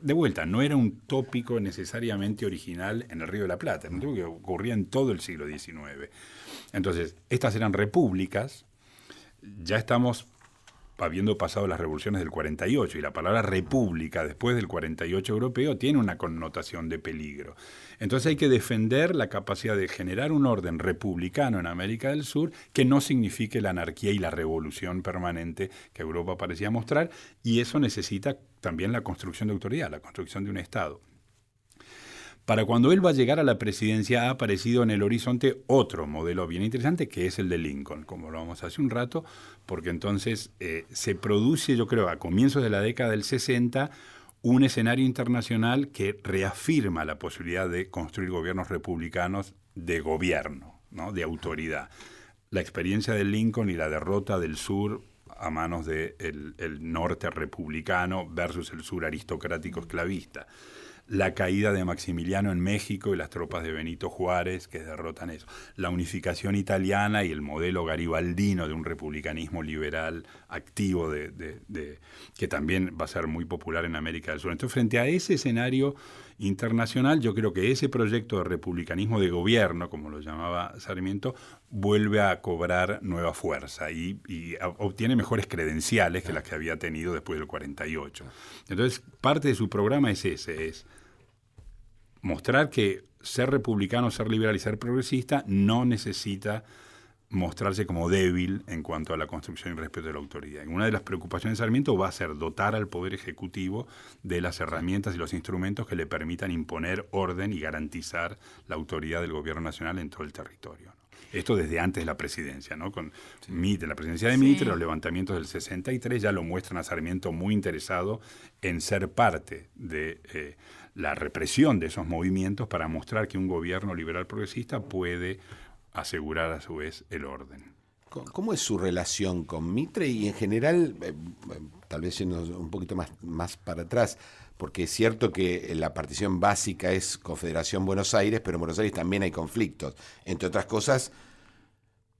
de vuelta, no era un tópico necesariamente original en el Río de la Plata, era un tópico que ocurría en todo el siglo XIX. Entonces, estas eran repúblicas, ya estamos habiendo pasado las revoluciones del 48 y la palabra república después del 48 europeo tiene una connotación de peligro. Entonces hay que defender la capacidad de generar un orden republicano en América del Sur que no signifique la anarquía y la revolución permanente que Europa parecía mostrar y eso necesita también la construcción de autoridad, la construcción de un Estado. Para cuando él va a llegar a la presidencia ha aparecido en el horizonte otro modelo bien interesante que es el de Lincoln, como lo vamos hace un rato, porque entonces eh, se produce, yo creo, a comienzos de la década del 60, un escenario internacional que reafirma la posibilidad de construir gobiernos republicanos de gobierno, ¿no? de autoridad. La experiencia de Lincoln y la derrota del sur a manos del el norte republicano versus el sur aristocrático esclavista la caída de Maximiliano en México y las tropas de Benito Juárez que derrotan eso, la unificación italiana y el modelo garibaldino de un republicanismo liberal activo de, de, de, que también va a ser muy popular en América del Sur. Entonces, frente a ese escenario internacional, yo creo que ese proyecto de republicanismo de gobierno, como lo llamaba Sarmiento, vuelve a cobrar nueva fuerza y, y obtiene mejores credenciales que las que había tenido después del 48. Entonces, parte de su programa es ese, es mostrar que ser republicano, ser liberal y ser progresista no necesita mostrarse como débil en cuanto a la construcción y respeto de la autoridad. Y una de las preocupaciones de Sarmiento va a ser dotar al Poder Ejecutivo de las herramientas y los instrumentos que le permitan imponer orden y garantizar la autoridad del gobierno nacional en todo el territorio. ¿no? Esto desde antes de la presidencia, ¿no? Con sí. Mitre, la presidencia de sí. Mitre, los levantamientos del 63 ya lo muestran a Sarmiento muy interesado en ser parte de eh, la represión de esos movimientos para mostrar que un gobierno liberal progresista puede asegurar a su vez el orden. ¿Cómo es su relación con Mitre y en general, eh, tal vez yendo un poquito más, más para atrás, porque es cierto que la partición básica es Confederación Buenos Aires, pero en Buenos Aires también hay conflictos. Entre otras cosas,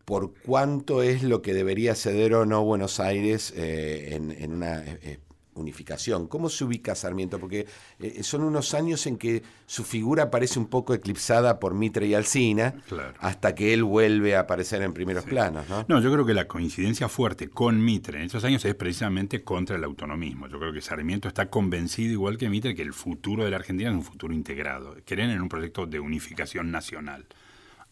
por cuánto es lo que debería ceder o no Buenos Aires eh, en, una eh, unificación. ¿Cómo se ubica Sarmiento? Porque eh, son unos años en que su figura parece un poco eclipsada por Mitre y Alsina, claro. hasta que él vuelve a aparecer en primeros sí. planos. ¿no? no, yo creo que la coincidencia fuerte con Mitre en esos años es precisamente contra el autonomismo. Yo creo que Sarmiento está convencido, igual que Mitre, que el futuro de la Argentina es un futuro integrado. Creen en un proyecto de unificación nacional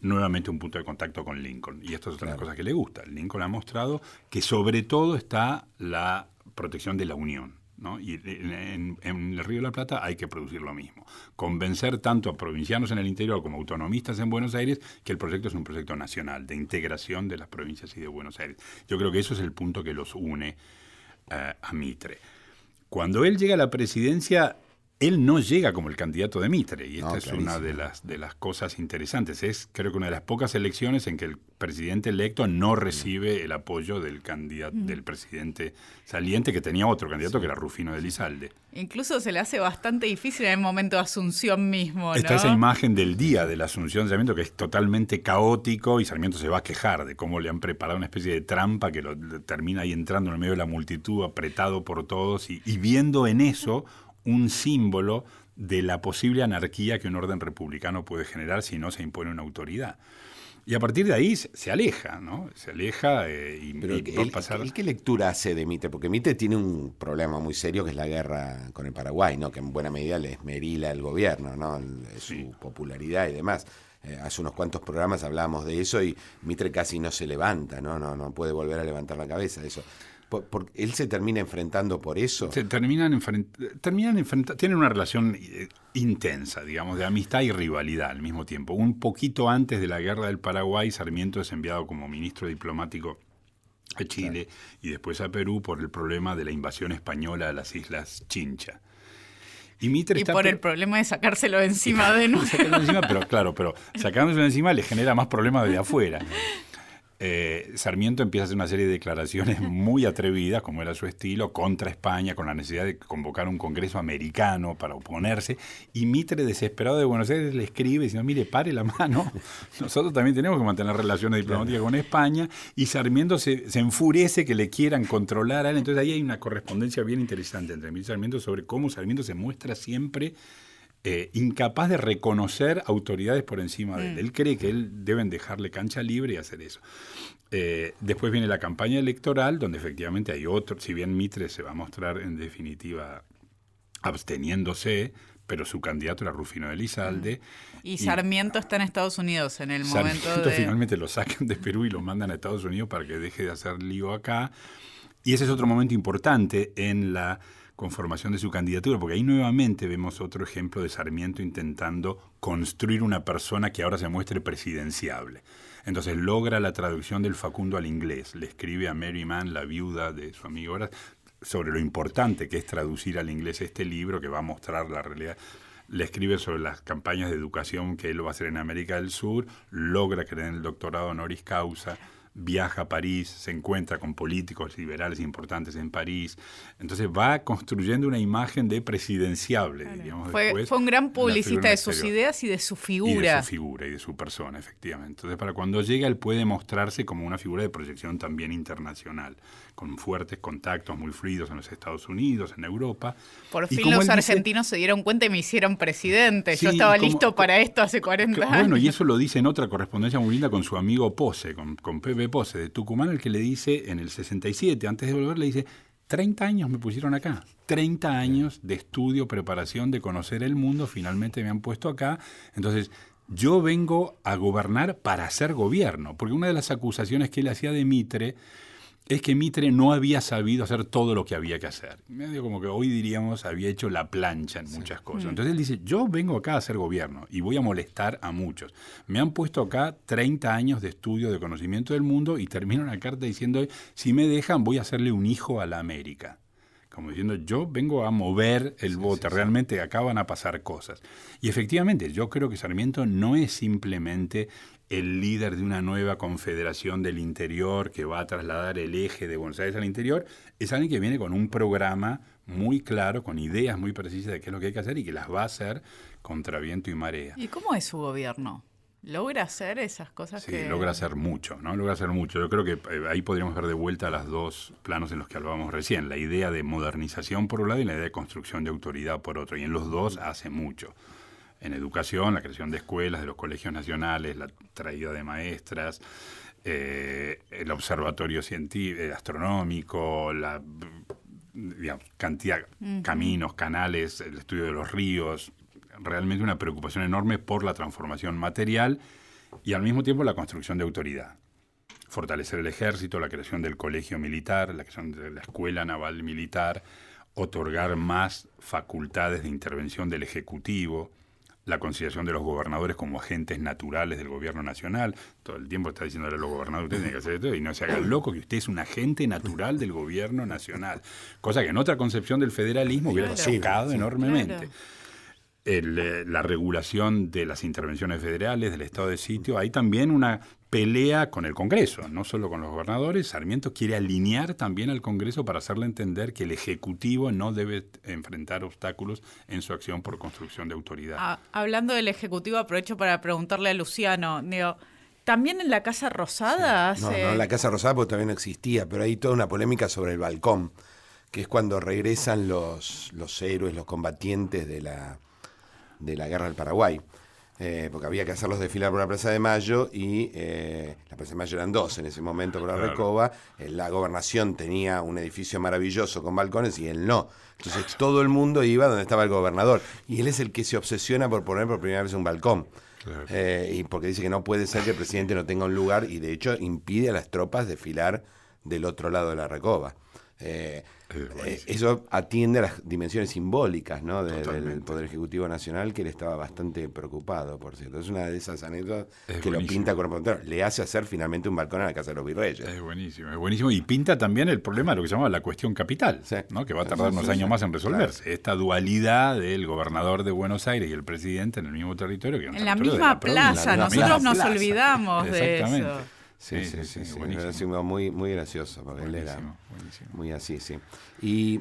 nuevamente un punto de contacto con Lincoln. Y esto es otra claro. cosa que le gusta. Lincoln ha mostrado que sobre todo está la protección de la unión. ¿No? Y en, el Río de la Plata hay que producir lo mismo. Convencer tanto a provincianos en el interior como autonomistas en Buenos Aires que el proyecto es un proyecto nacional, de integración de las provincias y de Buenos Aires. Yo creo que eso es el punto que los une uh, a Mitre. Cuando él llega a la presidencia, él no llega como el candidato de Mitre, y esta No, es una de las, de las cosas interesantes. Es creo que una de las pocas elecciones en que el presidente electo no recibe el apoyo del candidato, del presidente saliente, que tenía otro candidato que era Rufino de Lizalde. Incluso se le hace bastante difícil en el momento de Asunción mismo, ¿no? Está esa imagen del día de la asunción de Sarmiento que es totalmente caótico y Sarmiento se va a quejar de cómo le han preparado una especie de trampa que lo termina ahí entrando en el medio de la multitud, apretado por todos y, y viendo en eso un símbolo de la posible anarquía que un orden republicano puede generar si no se impone una autoridad. Y a partir de ahí se, aleja, ¿no? Se aleja eh, y, Pero y va a él, pasar... él ¿qué lectura hace de Mitre? Porque Mitre tiene un problema muy serio que es la guerra con el Paraguay, ¿no? Que en buena medida le esmerila el gobierno, ¿no? El- Su Sí. popularidad y demás. Eh, hace unos cuantos programas hablábamos de eso y Mitre casi no se levanta, ¿no? No, no puede volver a levantar la cabeza de eso. Por, por- él se termina enfrentando por eso. Se terminan enfrent- terminan enfrenta- tienen una relación eh, intensa, digamos, de amistad y rivalidad al mismo tiempo. Un poquito antes de la guerra del Paraguay, Sarmiento es enviado como ministro diplomático a Chile y después a Perú por el problema de la invasión española a las islas Chincha. Y Mitre Y está por el problema de sacárselo de encima de nuevo. Encima, pero claro, pero sacándoselo encima le genera más problemas desde afuera. Eh, Sarmiento empieza a hacer una serie de declaraciones muy atrevidas, como era su estilo, contra España, con la necesidad de convocar un congreso americano para oponerse. Y Mitre, desesperado de Buenos Aires, le escribe diciendo, mire, pare la mano, nosotros también tenemos que mantener relaciones diplomáticas con España. Y Sarmiento se, se enfurece que le quieran controlar a él. Entonces ahí hay una correspondencia bien interesante entre Mitre y Sarmiento sobre cómo Sarmiento se muestra siempre eh, incapaz de reconocer autoridades por encima de él. Él cree que él deben dejarle cancha libre y hacer eso. Eh, después viene la campaña electoral, donde efectivamente hay otro, si bien Mitre se va a mostrar en definitiva absteniéndose, pero su candidato era Rufino de Elizalde. Y Sarmiento está en Estados Unidos en el momento Sarmiento de... finalmente lo sacan de Perú y lo mandan a Estados Unidos para que deje de hacer lío acá. Y ese es otro momento importante en la conformación de su candidatura, porque ahí nuevamente vemos otro ejemplo de Sarmiento intentando construir una persona que ahora se muestre presidenciable. Entonces logra la traducción del Facundo al inglés, le escribe a Mary Mann, la viuda de su amigo sobre lo importante que es traducir al inglés este libro que va a mostrar la realidad le escribe sobre las campañas de educación que él va a hacer en América del Sur, logra den el doctorado honoris causa, viaja a París, se encuentra con políticos liberales importantes en París. Entonces va construyendo una imagen de presidenciable, digamos. Fue, después, fue un gran figura publicista de sus ideas y de su Y de figura. su figura y de su persona, efectivamente. Entonces, para cuando llega, él puede mostrarse como una figura de proyección también internacional, con fuertes contactos muy fluidos en los Estados Unidos, en Europa. Por fin los dice- argentinos se dieron cuenta y me hicieron presidente. Yo estaba como- listo para esto hace 40 Que- años. Bueno, y eso lo dice en otra correspondencia muy linda con su amigo Pose, con, con Pepe Pose de Tucumán, el que le dice en el 67, antes de volver, le dice, 30 años me pusieron acá, 30 años de estudio, preparación, de conocer el mundo, finalmente me han puesto acá. Entonces, yo vengo a gobernar para hacer gobierno, porque una de las acusaciones que él hacía de Mitre es que Mitre no había sabido hacer todo lo que había que hacer. Medio como que hoy diríamos había hecho la plancha en muchas cosas. Entonces él dice, yo vengo acá a hacer gobierno y voy a molestar a muchos. Me han puesto acá 30 años de estudio, de conocimiento del mundo y termino una carta diciendo, si me dejan voy a hacerle un hijo a la América. Como diciendo, yo vengo a mover el bote, realmente acá van a pasar cosas. Y efectivamente, yo creo que Sarmiento no es simplemente el líder de una nueva confederación del interior que va a trasladar el eje de Buenos Aires al interior, es alguien que viene con un programa muy claro, con ideas muy precisas de qué es lo que hay que hacer y que las va a hacer contra viento y marea. ¿Y cómo es su gobierno? ¿Logra hacer esas cosas Sí, que...? logra hacer mucho, ¿no? Logra hacer mucho. Yo creo que eh, ahí podríamos ver de vuelta los dos planos en los que hablábamos recién, la idea de modernización por un lado y la idea de construcción de autoridad por otro. Y en los dos hace mucho. En educación, la creación de escuelas, de los colegios nacionales, la traída de maestras, eh, el observatorio científico, astronómico, la digamos, cantidad, caminos, canales, el estudio de los ríos, realmente una preocupación enorme por la transformación material y al mismo tiempo la construcción de autoridad. Fortalecer el ejército, la creación del colegio militar, la creación de la escuela naval militar, otorgar más facultades de intervención del Ejecutivo, la consideración de los gobernadores como agentes naturales del gobierno nacional. Todo el tiempo está diciéndole a los gobernadores, ustedes tienen que hacer esto y no se hagan loco que usted es un agente natural del gobierno nacional. Cosa que en otra concepción del federalismo hubiera Claro. chocado enormemente. Claro. El, eh, la regulación de las intervenciones federales, del estado de sitio, hay también una pelea con el Congreso, no solo con los gobernadores. Sarmiento quiere alinear también al Congreso para hacerle entender que el Ejecutivo no debe enfrentar obstáculos en su acción por construcción de autoridad. Ah, hablando del Ejecutivo, aprovecho para preguntarle a Luciano, digo, ¿también en la Casa Rosada No, hace- no, la Casa Rosada porque no existía, pero hay toda una polémica sobre el balcón, que es cuando regresan los, los héroes, los combatientes de la, de la guerra del Paraguay. Eh, porque había que hacerlos desfilar por la Plaza de Mayo y eh, la Plaza de Mayo eran dos en ese momento por la Claro. Recoba. Eh, la gobernación tenía un edificio maravilloso con balcones y él no. Entonces todo el mundo iba donde estaba el gobernador y él es el que se obsesiona por poner por primera vez un balcón. Claro. Y porque dice que no puede ser que el presidente no tenga un lugar y de hecho impide a las tropas desfilar del otro lado de la recoba. Eh, eso atiende a las dimensiones simbólicas ¿no? de- del. Poder Ejecutivo Nacional, que él estaba bastante preocupado, por cierto. Es una de esas anécdotas Es que lo pinta con Le hace hacer finalmente un balcón en la Casa de los Virreyes. Es buenísimo, es buenísimo. Y pinta también el problema de lo que se llama la cuestión capital, Sí. ¿no? que va a tardar sí, unos sí, años sí. más en resolverse. Esta dualidad del gobernador de Buenos Aires y el presidente en el mismo territorio. Que es un En la misma plaza, En nosotros nos plaza. olvidamos de eso. Sí, sí, sí, sí, buenísimo. Muy, muy gracioso, porque él era Buenísimo, buenísimo. muy así, sí. Y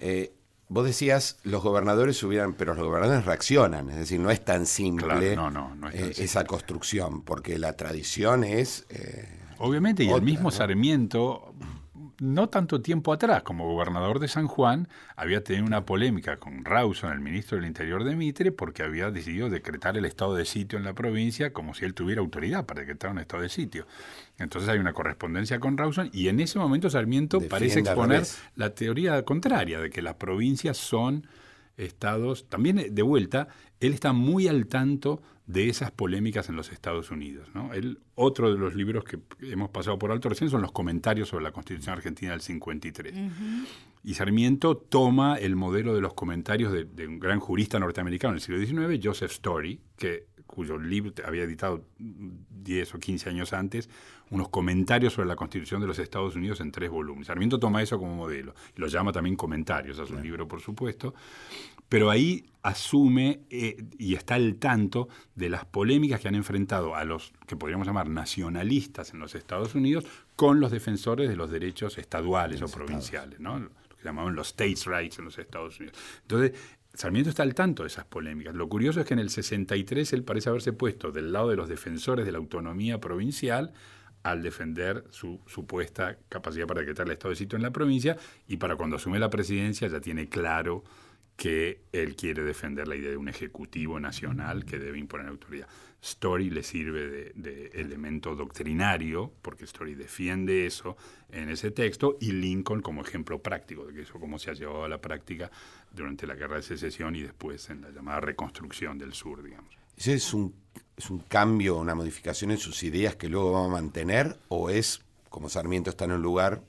eh, vos decías, los gobernadores hubieran, pero los gobernadores reaccionan, es decir, no es tan simple Claro, no, no, no es tan eh, simple. esa construcción, porque la tradición es... eh, Obviamente, y el mismo. Sarmiento, no tanto tiempo atrás, como gobernador de San Juan, había tenido una polémica con Rawson, el ministro del Interior de Mitre, porque había decidido decretar el estado de sitio en la provincia como si él tuviera autoridad para decretar un estado de sitio. Entonces hay una correspondencia con Rawson y en ese momento Sarmiento parece exponer la teoría contraria, de que las provincias son estados, también de vuelta, él está muy al tanto de esas polémicas en los Estados Unidos. ¿no? Él, otro de los libros que hemos pasado por alto recién son los comentarios sobre la Constitución Argentina del 53. Y Sarmiento toma el modelo de los comentarios de, de un gran jurista norteamericano del siglo XIX, Joseph Story, que, cuyo libro había editado 10 o 15 años antes, unos comentarios sobre la Constitución de los Estados Unidos en tres volúmenes. Sarmiento toma eso como modelo y lo llama también comentarios a su libro, por supuesto, pero ahí asume eh, y está al tanto de las polémicas que han enfrentado a los que podríamos llamar nacionalistas en los Estados Unidos con los defensores de los derechos estaduales o provinciales, ¿no? lo que llamaban los states' rights en los Estados Unidos. Entonces, Sarmiento está al tanto de esas polémicas. Lo curioso es que en el 63 él parece haberse puesto del lado de los defensores de la autonomía provincial al defender su supuesta capacidad para decretar el estado de sitio en la provincia y para cuando asume la presidencia ya tiene claro que él quiere defender la idea de un ejecutivo nacional que debe imponer autoridad. Story le sirve de, elemento doctrinario, porque Story defiende eso en ese texto, y Lincoln como ejemplo práctico de que eso cómo se ha llevado a la práctica durante la guerra de secesión y después en la llamada reconstrucción del sur, digamos. ¿Ese es un, es un cambio, una modificación en sus ideas que luego va a mantener? ¿O es, como Sarmiento está en un lugar,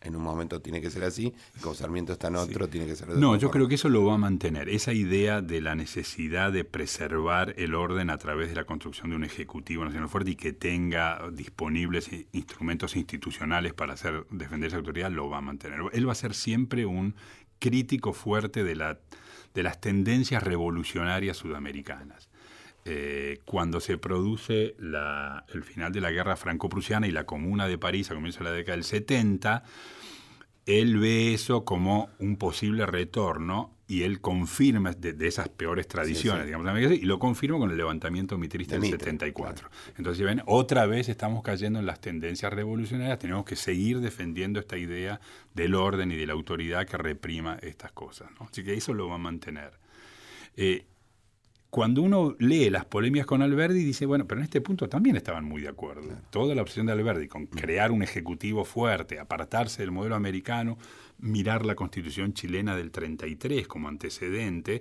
en un momento tiene que ser así, y como Sarmiento está en otro, tiene que ser de No, yo forma? creo que eso lo va a mantener. Esa idea de la necesidad de preservar el orden a través de la construcción de un Ejecutivo Nacional fuerte y que tenga disponibles instrumentos institucionales para hacer, defender esa autoridad, lo va a mantener. Él va a ser siempre un crítico fuerte de, la, de las tendencias revolucionarias sudamericanas. Eh, cuando se produce la- el final de la guerra franco-prusiana y la Comuna de París a comienzos de la década del 70, él ve eso como un posible retorno y él confirma de, de esas peores tradiciones, sí. digamos, y lo confirma con el levantamiento mitrista De del Mitre, 74. Entonces, ven, otra vez estamos cayendo en las tendencias revolucionarias, tenemos que seguir defendiendo esta idea del orden y de la autoridad que reprima estas cosas. ¿no? Así que eso lo va a mantener. Eh, cuando uno lee las polémicas con Alberdi, dice, bueno, pero en este punto también estaban muy de acuerdo. Toda la opción de Alberdi con crear un ejecutivo fuerte, apartarse del modelo americano, mirar la constitución chilena del 33 como antecedente,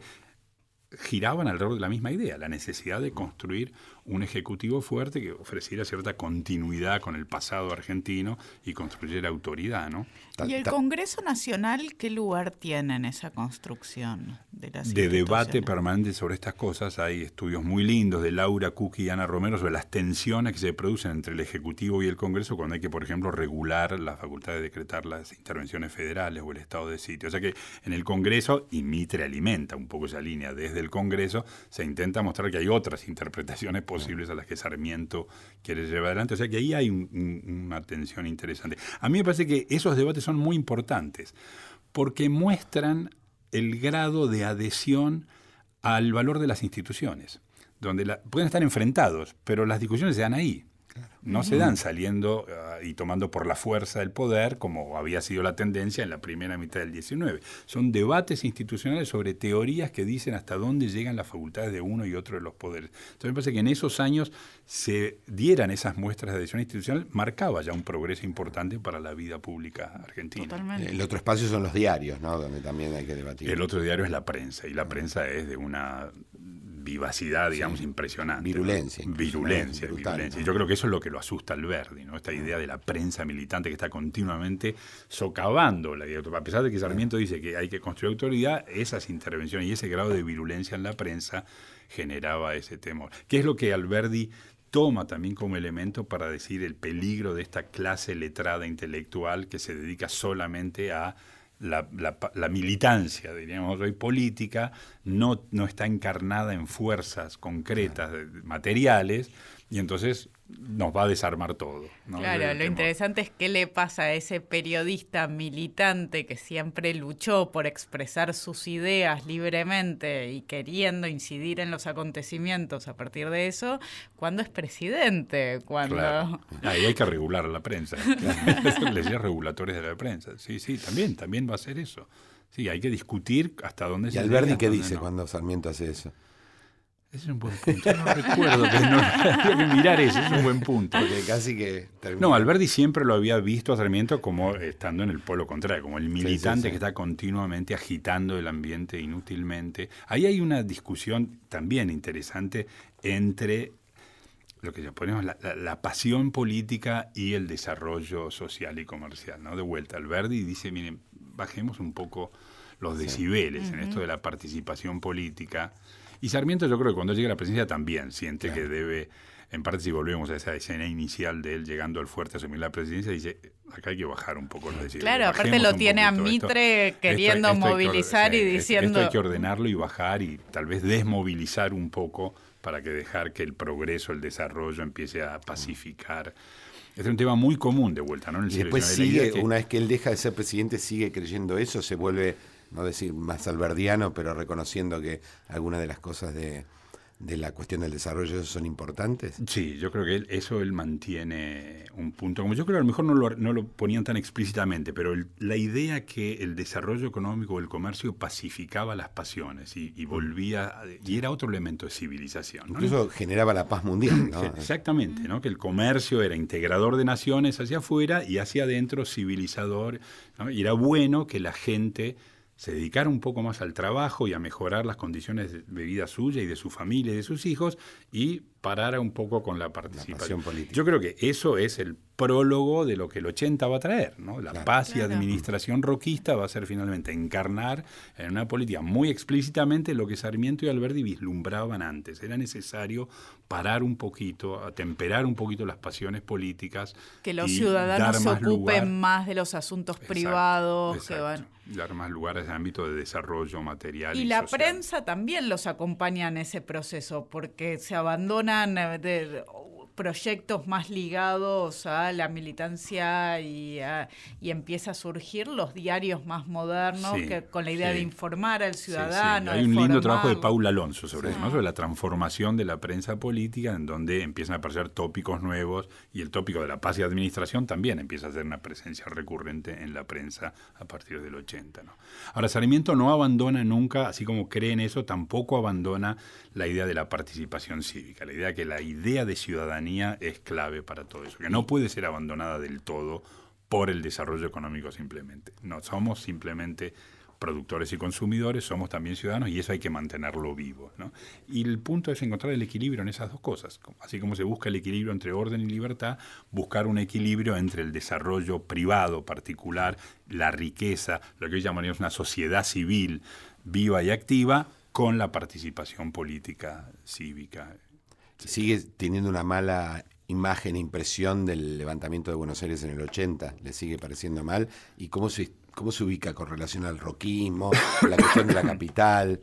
giraban alrededor de la misma idea, la necesidad de construir un ejecutivo fuerte que ofreciera cierta continuidad con el pasado argentino y construyera autoridad, ¿no? ¿Y el Congreso Nacional qué lugar tiene en esa construcción de las De debate permanente sobre estas cosas hay estudios muy lindos de Laura Cookie y Ana Romero sobre las tensiones que se producen entre el Ejecutivo y el Congreso cuando hay que, por ejemplo, regular la facultad de decretar las intervenciones federales o el estado de sitio. O sea que en el Congreso, y Mitre alimenta un poco esa línea, desde el Congreso se intenta mostrar que hay otras interpretaciones posibles a las que Sarmiento quiere llevar adelante. O sea que ahí hay un- un- una tensión interesante. A mí me parece que esos debates son muy importantes porque muestran el grado de adhesión al valor de las instituciones, donde la- pueden estar enfrentados, pero las discusiones se dan ahí. No se dan saliendo ah, y tomando por la fuerza el poder, como había sido la tendencia en la primera mitad del 19. Son debates institucionales sobre teorías que dicen hasta dónde llegan las facultades de uno y otro de los poderes. Entonces me parece que en esos años se dieran esas muestras de adhesión institucional, marcaba ya un progreso importante para la vida pública argentina. Totalmente. El otro espacio son los diarios, ¿no? Donde también hay que debatir. El otro diario es la prensa, y la prensa es de una vivacidad, digamos, impresionante. Virulencia Virulencia, virulencia. ¿no? Y Yo creo que eso es lo que lo asusta al Verdi, ¿no? Esta idea de la prensa militante que está continuamente socavando la idea. A pesar de que Sarmiento dice que hay que construir autoridad, esas intervenciones y ese grado de virulencia en la prensa generaba ese temor. ¿Qué es lo que Alberdi toma también como elemento para decir el peligro de esta clase letrada intelectual que se dedica solamente a la, la- la militancia, diríamos hoy, política, no, no está encarnada en fuerzas concretas, de- materiales, y entonces nos va a desarmar todo. Claro, lo temor. interesante es qué le pasa a ese periodista militante que siempre luchó por expresar sus ideas libremente y queriendo incidir en los acontecimientos a partir de eso, cuando es presidente, cuando... Claro. Ahí hay que regular a la prensa. Leyes regulatorias de la prensa. Sí, sí, también, también va a ser eso. Sí, hay que discutir hasta dónde ¿Y se Alberdi llega, qué dice no. cuando Sarmiento hace eso? Ese es un buen punto. No recuerdo, pero no, habría que mirar eso, es un buen punto. Porque casi que termina- No, Alberti siempre lo había visto a Sarmiento como estando en el polo contrario, como el militante sí. que está continuamente agitando el ambiente inútilmente. Ahí hay una discusión también interesante entre lo que ponemos la, la- la pasión política y el desarrollo social y comercial. ¿no? De vuelta, Alberti dice, miren, bajemos un poco los decibeles en esto de la participación política. Y Sarmiento yo creo que cuando llega a la presidencia también siente que debe, en parte si volvemos a esa escena inicial de él llegando al fuerte a asumir la presidencia, dice, acá hay que bajar un poco los decibeles. Claro, aparte lo tiene a. Mitre Esto- queriendo esto que movilizar y diciendo... Esto hay que ordenarlo y bajar y tal vez desmovilizar un poco para que dejar que el progreso, el desarrollo empiece a pacificar. Este es un tema muy común de vuelta, ¿no? En el Y después sigue, que- una vez que él deja de ser presidente, sigue creyendo eso, se vuelve, no decir más alberdiano, pero reconociendo que algunas de las cosas de, de la cuestión del desarrollo son importantes. Sí, yo creo que él- eso él mantiene un punto. Como yo creo que a lo mejor no lo, no lo ponían tan explícitamente, pero el- la idea que el desarrollo económico o el comercio pacificaba las pasiones y, y volvía, y era otro elemento de civilización. ¿no? Incluso generaba la paz mundial, ¿no? Exactamente, ¿no? que el comercio era integrador de naciones hacia afuera y hacia adentro civilizador. Y era bueno que la gente se dedicara un poco más al trabajo y a mejorar las condiciones de vida suya y de su familia y de sus hijos y parara un poco con la participación. política. Yo creo que eso es el prólogo de lo que el 80 va a traer. ¿no? La Claro. paz y Claro. administración roquista va a ser finalmente encarnar en una política muy explícitamente lo que Sarmiento y Alberti vislumbraban antes. Era necesario parar un poquito, atemperar un poquito las pasiones políticas. que los y ciudadanos dar se más ocupen lugar- más de los asuntos Exacto, privados que van. Dar más lugar a ese ámbito de desarrollo material. Y, Y la social. prensa también los acompaña en ese proceso, porque se abandonan eh, de- proyectos más ligados a la militancia y, a- y empieza a surgir los diarios más modernos Sí, que, con la idea sí. de informar al sí. ciudadano. Hay un lindo trabajo de. Paula Alonso sobre eso, ¿no? sobre la transformación de la prensa política, en donde empiezan a aparecer tópicos nuevos y el tópico de la paz y administración también empieza a ser una presencia recurrente en la prensa a partir del 80. ¿no? Ahora, Sarmiento no abandona nunca, así como cree en eso, tampoco abandona la idea de la participación cívica, la idea que la idea de ciudadanía es clave para todo eso, que no puede ser abandonada del todo por el desarrollo económico simplemente. No, somos simplemente productores y consumidores, somos también ciudadanos y eso hay que mantenerlo vivo. ¿no? Y el punto es encontrar el equilibrio en esas dos cosas. Así como se busca el equilibrio entre orden y libertad, buscar un equilibrio entre el desarrollo privado particular, la riqueza, lo que hoy llamaríamos una sociedad civil viva y activa, con la participación política cívica. Sigue teniendo una mala imagen, impresión del levantamiento de Buenos Aires en el 80, le sigue pareciendo mal, y cómo se, cómo se ubica con relación al roquismo, la cuestión de la capital.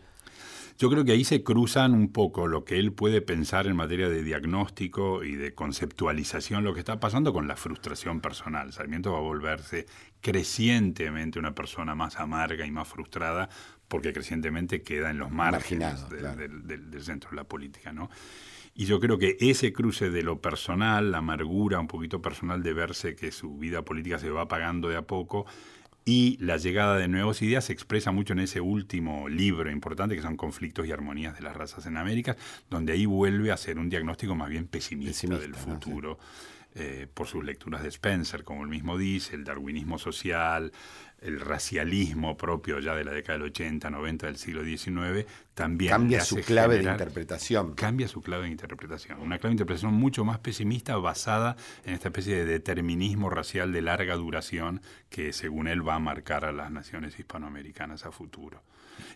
Yo creo que ahí se cruzan un poco lo que él puede pensar en materia de diagnóstico y de conceptualización, lo que está pasando con la frustración personal. Sarmiento va a volverse crecientemente una persona más amarga y más frustrada porque crecientemente queda en los márgenes del, del centro de la política, ¿no? Y yo creo que ese cruce de lo personal, la amargura un poquito personal de verse que su vida política se va apagando de a poco, y la llegada de nuevas ideas se expresa mucho en ese último libro importante que son Conflictos y Armonías de las Razas en América, donde ahí vuelve a hacer un diagnóstico más bien pesimista, del futuro. Eh, por sus lecturas de Spencer, como él mismo dice, el darwinismo social, el racialismo propio ya de la década del 80, 90 del siglo XIX, también cambia su clave de interpretación. Cambia su clave de interpretación. Una clave de interpretación mucho más pesimista basada en esta especie de determinismo racial de larga duración que según él va a marcar a las naciones hispanoamericanas a futuro.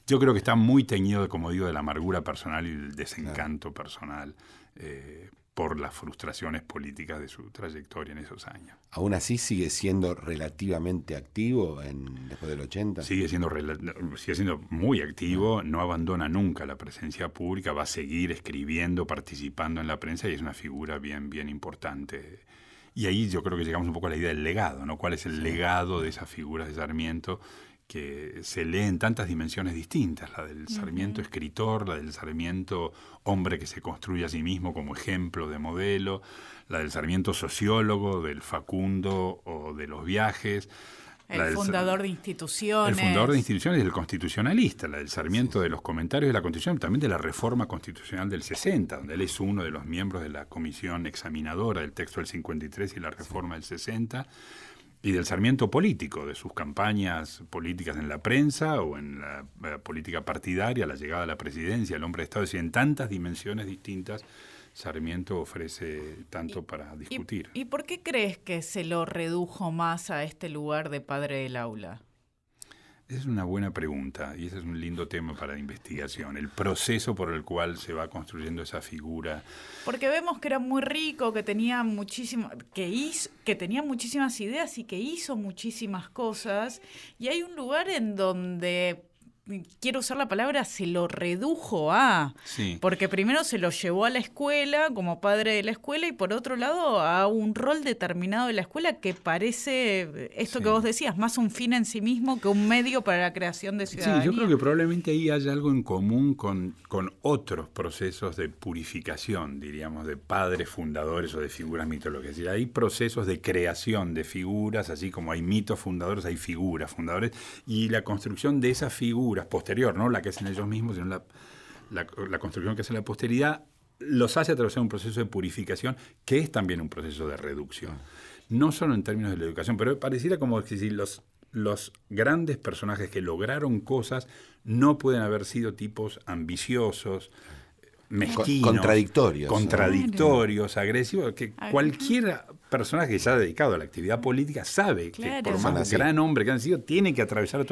Yo creo que está muy teñido, como digo, de la amargura personal y del desencanto personal. Eh, por las frustraciones políticas de su trayectoria en esos años. ¿Aún así sigue siendo relativamente activo en, después del 80? Sigue siendo, sigue siendo muy activo, no abandona nunca la presencia pública, va a seguir escribiendo, participando en la prensa y es una figura bien, bien importante. Y ahí yo creo que llegamos un poco a la idea del legado, ¿no? ¿Cuál es el legado de esas figuras de Sarmiento? Que se lee en tantas dimensiones distintas, la del Sarmiento escritor, la del Sarmiento hombre que se construye a sí mismo como ejemplo de modelo, la del Sarmiento sociólogo, del Facundo o de los viajes. El fundador de instituciones. El fundador de instituciones y el constitucionalista, la del Sarmiento de los comentarios de la Constitución, también de la reforma constitucional del 60, donde él es uno de los miembros de la comisión examinadora del texto del 53 y la reforma del 60 y del Sarmiento político, de sus campañas políticas en la prensa o en la, eh, política partidaria, la llegada a la presidencia, el hombre de Estado, y en tantas dimensiones distintas, Sarmiento ofrece tanto para discutir. ¿Y por qué crees que se lo redujo más a este lugar de padre del aula? Es una buena pregunta y ese es un lindo tema para investigación, el proceso por el cual se va construyendo esa figura. Porque vemos que era muy rico, que tenía muchísimo, que hizo, que tenía muchísimas ideas y que hizo muchísimas cosas y hay un lugar en donde quiero usar la palabra, se lo redujo a. Porque primero se lo llevó a la escuela como padre de la escuela y por otro lado a un rol determinado de la escuela que parece, esto que vos decías, más un fin en sí mismo que un medio para la creación de ciudadanía. Sí, yo creo que probablemente ahí haya algo en común con, con otros procesos de purificación, diríamos, de padres fundadores o de figuras mitológicas. Es decir, hay procesos de creación de figuras, así como hay mitos fundadores, hay figuras fundadores, y la construcción de esas figuras posterior, no la que hacen ellos mismos, sino la, la, construcción que hace la posteridad, los hace atravesar un proceso de purificación que es también un proceso de reducción. No solo en términos de la educación, pero pareciera como si los, los grandes personajes que lograron cosas no pueden haber sido tipos ambiciosos, mezquinos, contradictorios, contradictorios, agresivos, que cualquier personaje que se ha dedicado a la actividad política sabe que por más gran hombre que han sido, tiene que atravesar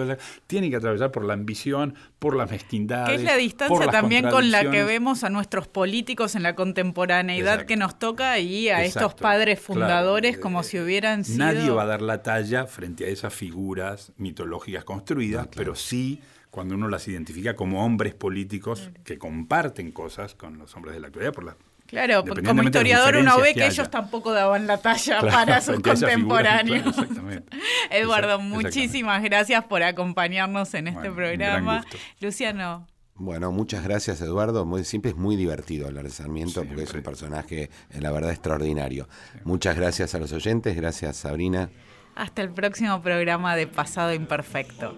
tiene que atravesar por la ambición, por las mezquindades. Que es la distancia también con la que vemos a nuestros políticos en la contemporaneidad que nos toca y a estos padres fundadores como si hubieran sido. Nadie va a dar la talla frente a esas figuras mitológicas construidas, pero sí cuando uno las identifica como hombres políticos que comparten cosas con los hombres de la actualidad por la Claro, como historiador uno ve que, ellos tampoco daban la talla para sus contemporáneos. Eduardo, muchísimas gracias por acompañarnos en este programa. Luciano. Bueno, muchas gracias Eduardo. Muy, siempre es muy divertido hablar de Sarmiento porque es un personaje, en la verdad, extraordinario. Muchas gracias a los oyentes, gracias Sabrina. Hasta el próximo programa de Pasado Imperfecto.